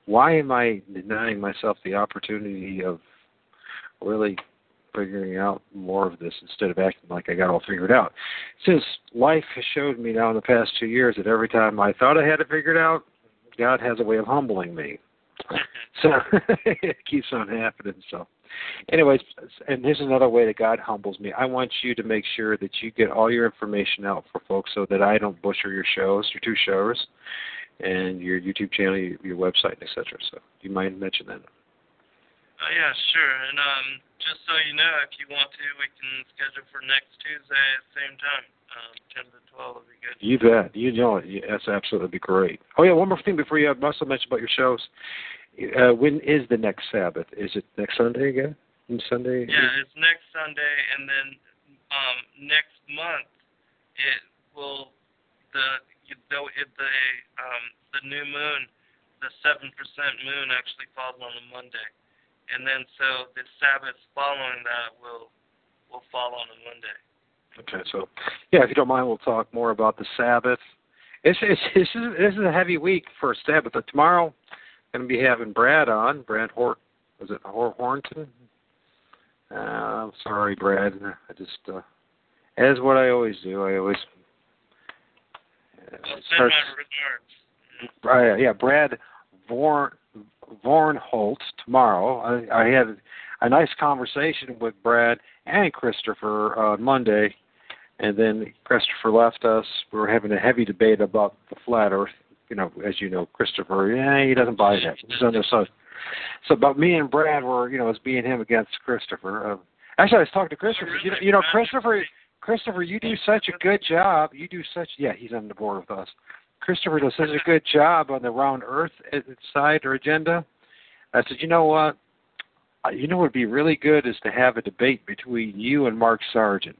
Why am I denying myself the opportunity of really figuring out more of this instead of acting like I got all figured out? Since life has showed me now in the past two years that every time I thought I had it figured out, God has a way of humbling me. so it keeps on happening. So anyways, and here's another way that God humbles me. I want you to make sure that you get all your information out for folks so that I don't butcher your shows, your two shows, and your YouTube channel, your, your website, etc. So, do you mind mention that?
Uh, yeah, sure. And um, just so you know, if you want to, we can schedule for next Tuesday at the same time. Um, 10 to 12 would be good.
You bet. You know it. That's absolutely be great. Oh, yeah, one more thing before you I must have mentioned about your shows. Uh, when is the next Sabbath? Is it next Sunday again? Sunday?
Yeah, it's next Sunday, and then um, next month it will the the the um, the new moon, the seven percent moon actually falls on a Monday, and then so the Sabbath following that will will fall on a Monday.
Okay, so yeah, if you don't mind, we'll talk more about the Sabbath. It's, it's, this is this is a heavy week for Sabbath. But tomorrow going to be having Brad on. Brad Hort, was it Hor- Hornton? Uh, I'm sorry, Brad. I just, uh, as what I always do, I always.
Uh, well, send my
regards. Uh, yeah, Brad Vorn Vornholt tomorrow. I, I had a nice conversation with Brad and Christopher on uh, Monday, And then Christopher left us. We were having a heavy debate about the flat Earth. You know, as you know, Christopher, yeah, he doesn't buy that. He's on side. So, but me and Brad were, you know, it was being him against Christopher. Uh, actually, I was talking to Christopher. You know, you know, Christopher, Christopher, you do such a good job. You do such, yeah, he's on the board with us. Christopher does such a good job on the round Earth side or agenda. I said, you know what? You know what would be really good is to have a debate between you and Mark Sargent.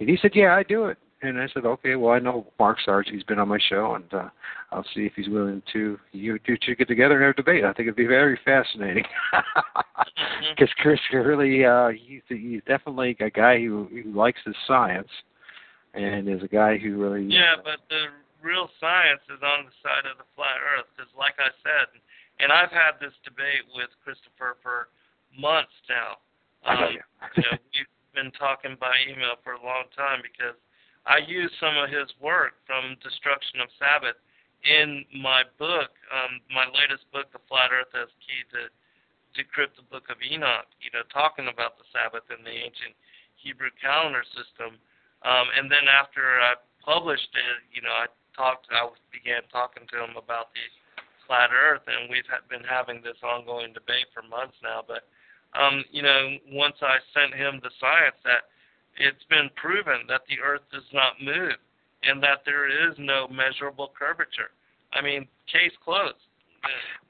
And he said, yeah, I do it. And I said, okay, well, I know Mark Sargent. He's been on my show, and uh, I'll see if he's willing to you two to get together and have a debate. I think it'd be very fascinating. Because Chris really, uh, he's he's definitely a guy who who likes his science, and is a guy who really.
Yeah, but the real science is on the side of the flat Earth. Because, like I said, and I've had this debate with Christopher for months now.
Um, I know
you. you know, we've been talking by email for a long time because I use some of his work from Destruction of Sabbath in my book, um, my latest book, The Flat Earth as Key to Decrypt the Book of Enoch, you know, talking about the Sabbath in the ancient Hebrew calendar system. Um, and then after I published it, you know, I talked, I began talking to him about the flat Earth, and we've been having this ongoing debate for months now. But, um, you know, once I sent him the science that it's been proven that the Earth does not move and that there is no measurable curvature. I mean, case closed.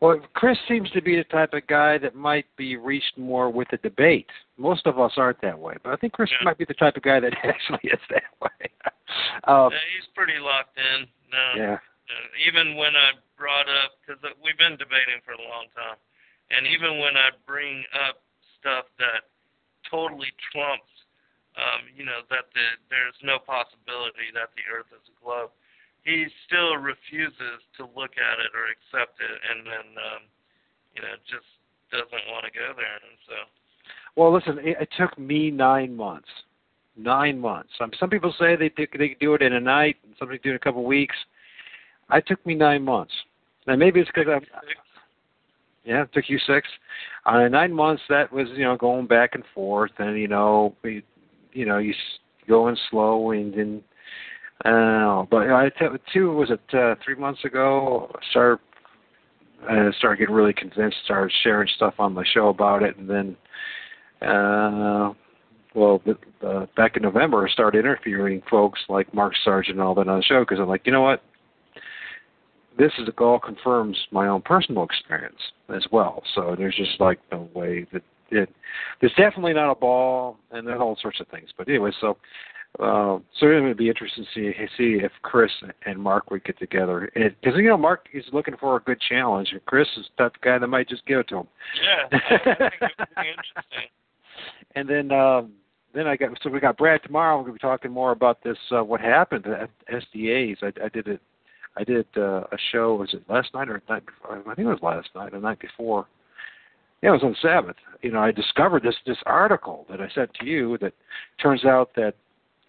Well, Chris seems to be the type of guy that might be reached more with a debate. Most of us aren't that way, but I think Chris
Yeah.
might be the type of guy that actually is that way. um,
Yeah, he's pretty locked in. No,
yeah.
uh, even when I brought up, because we've been debating for a long time, and even when I bring up stuff that totally trumps, um, you know, that the, there's no possibility that the Earth is a globe, he still refuses to look at it or accept it, and then, um, you know, just doesn't want to go there, and so.
Well, listen, it, it took me nine months. Nine months. Um, some people say they do, they do it in a night, and some people do it in a couple of weeks. I took me nine months. Now maybe it's because I'm. Yeah, it took you six. Uh, nine months. That was you know going back and forth, and you know, you know, you going slow and then. Uh, but I t- two was it uh, three months ago? Started uh, started getting really convinced. Started sharing stuff on my show about it, and then uh, well, uh, back in November, I started interviewing folks like Mark Sargent and all that on the show because I'm like, you know what? This is all confirms my own personal experience as well. So there's just like no way that it. There's definitely not a ball, and there's all sorts of things. But anyway, so uh, so it would be interesting to see see if Chris and Mark would get together because you know Mark is looking for a good challenge, and Chris is the type of guy that might just give it to him.
Yeah, I think it would be interesting.
And then um, then I got so we got Brad tomorrow. We're going to be talking more about this. Uh, what happened to SDAs? I, I did it. I did uh, a show. Was it last night or the night before? I think it was last night or the night before. Yeah, it was on Sabbath. You know, I discovered this this article that I sent to you. That turns out that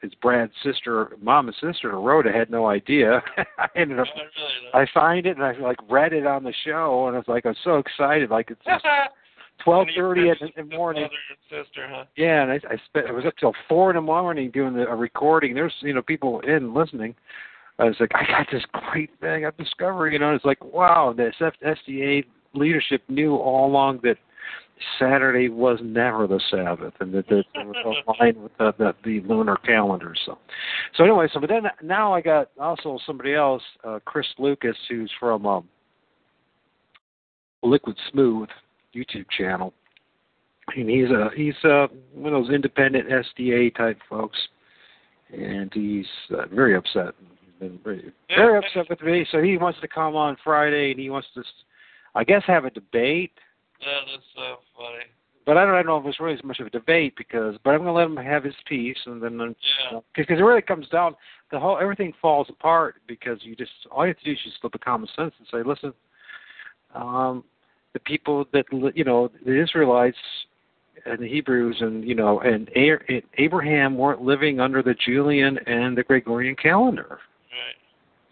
it's Brad's sister, mom and sister who wrote. it. I had no idea. I ended up.
I really.
I find it and I like read it on the show, and I was like, I'm so excited. Like it's just twelve thirty in the morning.
And sister, huh?
Yeah, and I, I spent. I was up till four in the morning doing the, a recording. There's you know people in listening. I was like, I got this great thing I'm discovering. You know, it's like wow, the SF SDA leadership knew all along that Saturday was never the Sabbath, and that that it was aligned with the, the the lunar calendar. So, so anyway, so but then now I got also somebody else, uh, Chris Lucas, who's from um, Liquid Smooth YouTube channel and he's a he's uh one of those independent SDA type folks, and he's uh, very upset. Been very, very upset with me. So he wants to come on Friday, and he wants to, I guess, have a debate.
Yeah, That is so funny.
But I don't, I don't know if it's really as much of a debate because, but I'm going to let him have his piece, and then
Yeah.
because it really comes down the whole everything falls apart because you just all you have to do is just flip a common sense and say, listen, um, the people that you know the Israelites and the Hebrews and you know and Abraham weren't living under the Julian and the Gregorian calendar,
Right.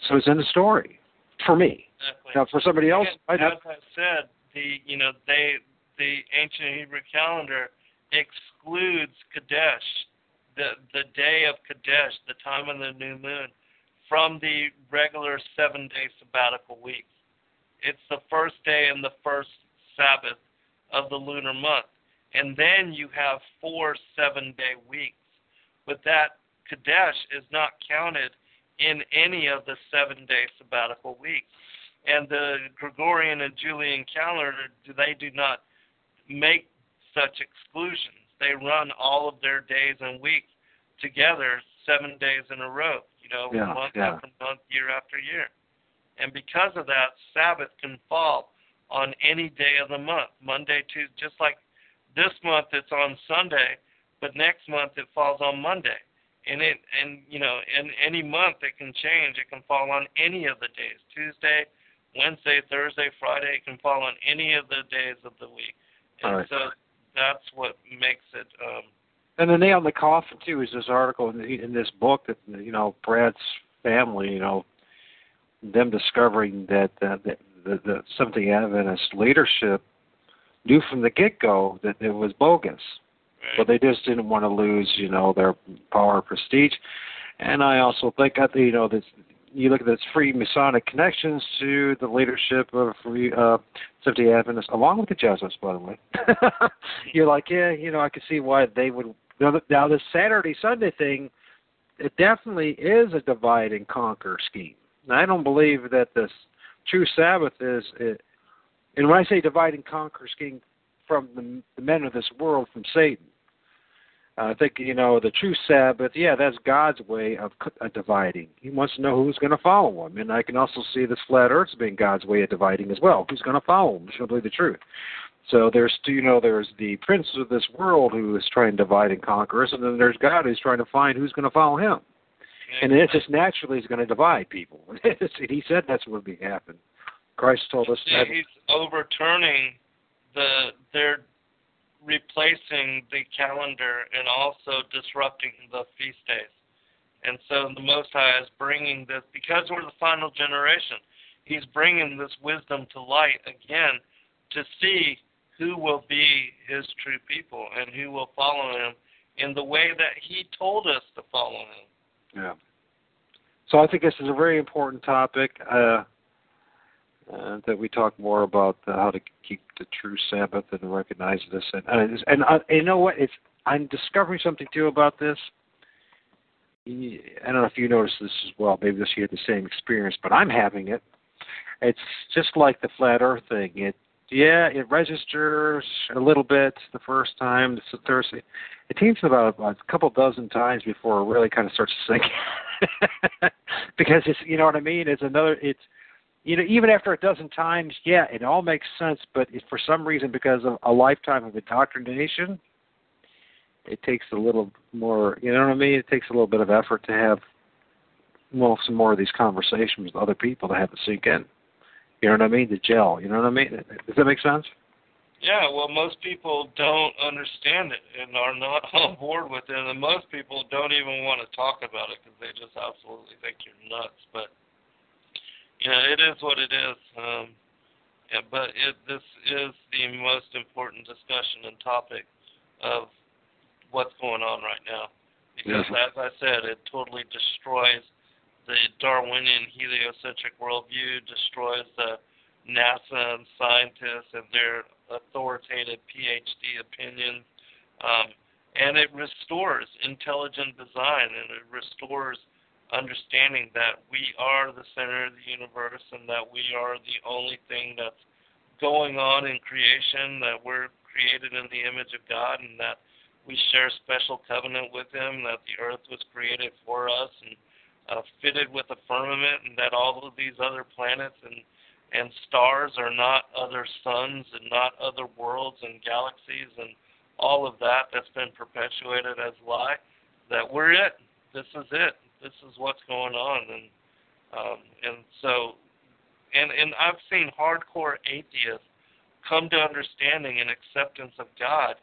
so it's in the story for me.
Exactly.
Now for somebody else, I
As I said, the you know they the ancient Hebrew calendar excludes Kadesh, the the day of Kadesh, the time of the new moon, from the regular seven day sabbatical weeks. It's the first day and the first Sabbath of the lunar month. And then you have four seven day weeks. But that Kadesh is not counted in any of the seven day sabbatical weeks. And the Gregorian and Julian calendar, they do not make such exclusions. They run all of their days and weeks together seven days in a row, you know,
yeah,
month
yeah.
after month, year after year. And because of that, Sabbath can fall on any day of the month. Monday, Tuesday, just like this month it's on Sunday, but next month it falls on Monday. And it and you know, in any month it can change. It can fall on any of the days. Tuesday, Wednesday, Thursday, Friday, it can fall on any of the days of the week. And
All right.
so that's what makes it um
And the nail in the coffin too is this article in, in this book that you know Brad's family, you know, them discovering that uh, the, the the Seventh Adventist leadership knew from the get go that it was bogus,
right.
but they just didn't want to lose, you know, their power, prestige, and I also think you know that you look at this free Masonic connections to the leadership of free uh, Seventh Day Adventists, along with the Jesuits, by the way. You're like, yeah, you know, I can see why they would. Now, now this Saturday Sunday thing, it definitely is a divide and conquer scheme. And I don't believe that this true Sabbath is. It, and when I say divide and conquer scheme from the, the men of this world, from Satan, I think you know the true Sabbath. Yeah, that's God's way of uh, dividing. He wants to know who's going to follow him, and I can also see this flat Earth being God's way of dividing as well. Who's going to follow him? To believe the truth? So there's you know there's the prince of this world who is trying to divide and conquer us, and then there's God who's trying to find who's going to follow him. And it's just naturally is going to divide people. he said that's what would happen. Christ told us that.
he's overturning the they're replacing the calendar and also disrupting the feast days. And so the Most High is bringing this because we're the final generation. He's bringing this wisdom to light again to see who will be His true people and who will follow Him in the way that He told us to follow Him.
Yeah. So I think this is a very important topic uh, uh, that we talk more about how to keep the true Sabbath and recognize this. And and, and uh, you know what? It's I'm discovering something too about this. I don't know if you noticed this as well. Maybe this you had the same experience, but I'm having it. It's just like the flat Earth thing. It yeah, it registers a little bit the first time. It's Thursday. It takes about a couple dozen times before it really kind of starts to sink. because it's you know what I mean. It's another. It's you know even after a dozen times, yeah, it all makes sense. But it, for some reason, because of a lifetime of indoctrination, it takes a little more. You know what I mean? It takes a little bit of effort to have well some more of these conversations with other people to have it sink in. You know what I mean? The gel. You know what I mean? Does that make sense?
Yeah, well, most people don't understand it and are not on board with it, and most people don't even want to talk about it because they just absolutely think you're nuts. But know, it is what it is. Um, yeah, but it, this is the most important discussion and topic of what's going on right now, because
Yes.
as I said, it totally destroys the Darwinian heliocentric worldview, destroys the NASA and scientists and their authoritative PhD opinions, um, and it restores intelligent design and it restores understanding that we are the center of the universe and that we are the only thing that's going on in creation, that we're created in the image of God, and that we share a special covenant with Him, that the earth was created for us and uh, fitted with a firmament, and that all of these other planets and and stars are not other suns and not other worlds and galaxies and all of that that's been perpetuated as lie. That we're it. This is it. This is what's going on, and um, and so, and and I've seen hardcore atheists come to understanding and acceptance of God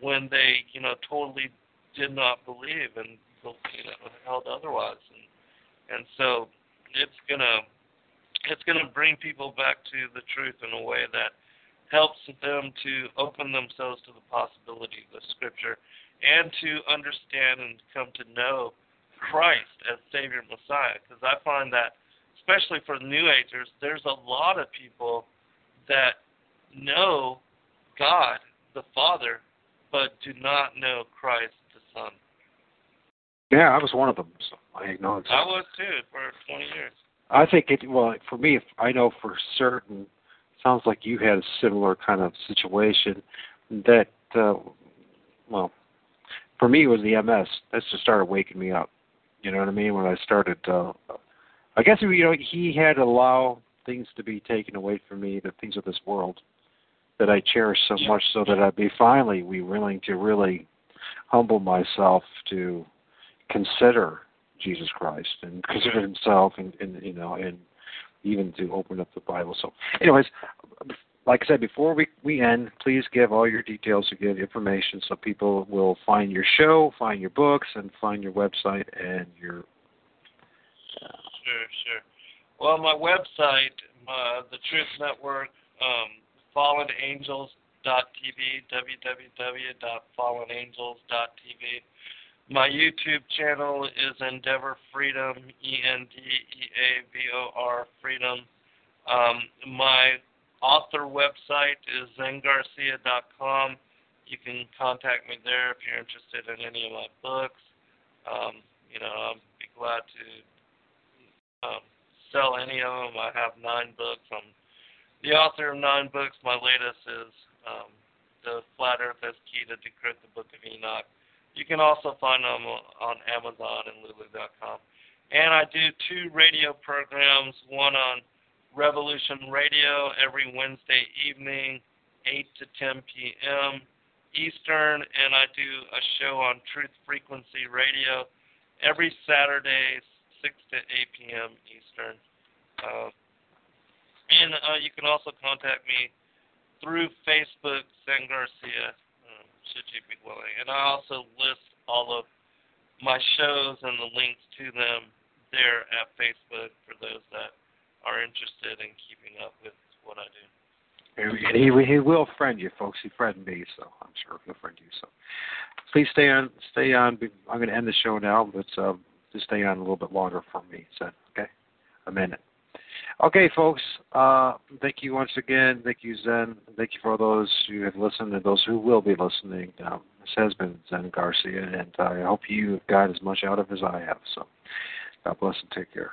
when they, you know, totally did not believe and you know held otherwise, and and so it's gonna it's gonna bring people back to the truth in a way that helps them to open themselves to the possibility of the Scripture and to understand and come to know Christ as Savior Messiah. Because I find that, especially for the New Agers, there's a lot of people that know God, the Father, but do not know Christ, the Son.
Yeah, I was one of them. So I acknowledge.
I was too for 20 years.
I think it. Well, for me, if I know for certain. Sounds like you had a similar kind of situation. That, uh, well, for me, it was the MS. That's just started waking me up. You know what I mean? When I started, uh, I guess you know he had to allow things to be taken away from me, the things of this world that I cherish so much, so that I'd be finally be willing to really humble myself to consider Jesus Christ and consider himself and, and you know and even to open up the Bible. So anyways, like I said before we we end, please give all your details again, information, so people will find your show, find your books, and find your website and your.
Uh, sure, sure. Well, my website, uh, the Truth Network, um, fallenangels.tv, www.fallenangels.tv. My YouTube channel is Endeavor Freedom, E N D E A V O R Freedom. Um, my author website is zengarcia.com. You can contact me there if you're interested in any of my books. Um, you know, I'd be glad to um, sell any of them. I have nine books. I'm the author of nine books. My latest is um, The Flat Earth as Key to Decrypt the Book of Enoch. You can also find them on Amazon and Lulu.com. And I do two radio programs, one on Revolution Radio every Wednesday evening, 8 to 10 p.m. Eastern, and I do a show on Truth Frequency Radio every Saturday, 6 to 8 p.m. Eastern. Uh, and uh, you can also contact me through Facebook, Zen Garcia should you be willing. And I also list all of my shows and the links to them there at Facebook for those that are interested in keeping up with what I do.
And he he will friend you, folks. He friended me, so I'm sure he'll friend you. So please stay on. Stay on. I'm going to end the show now, but um, just stay on a little bit longer for me. So okay, a minute. Okay, folks. Uh, thank you once again. Thank you, Zen. Thank you for those who have listened and those who will be listening. Um, this has been Zen Garcia, and I hope you got as much out of as I have. So, God bless and take care.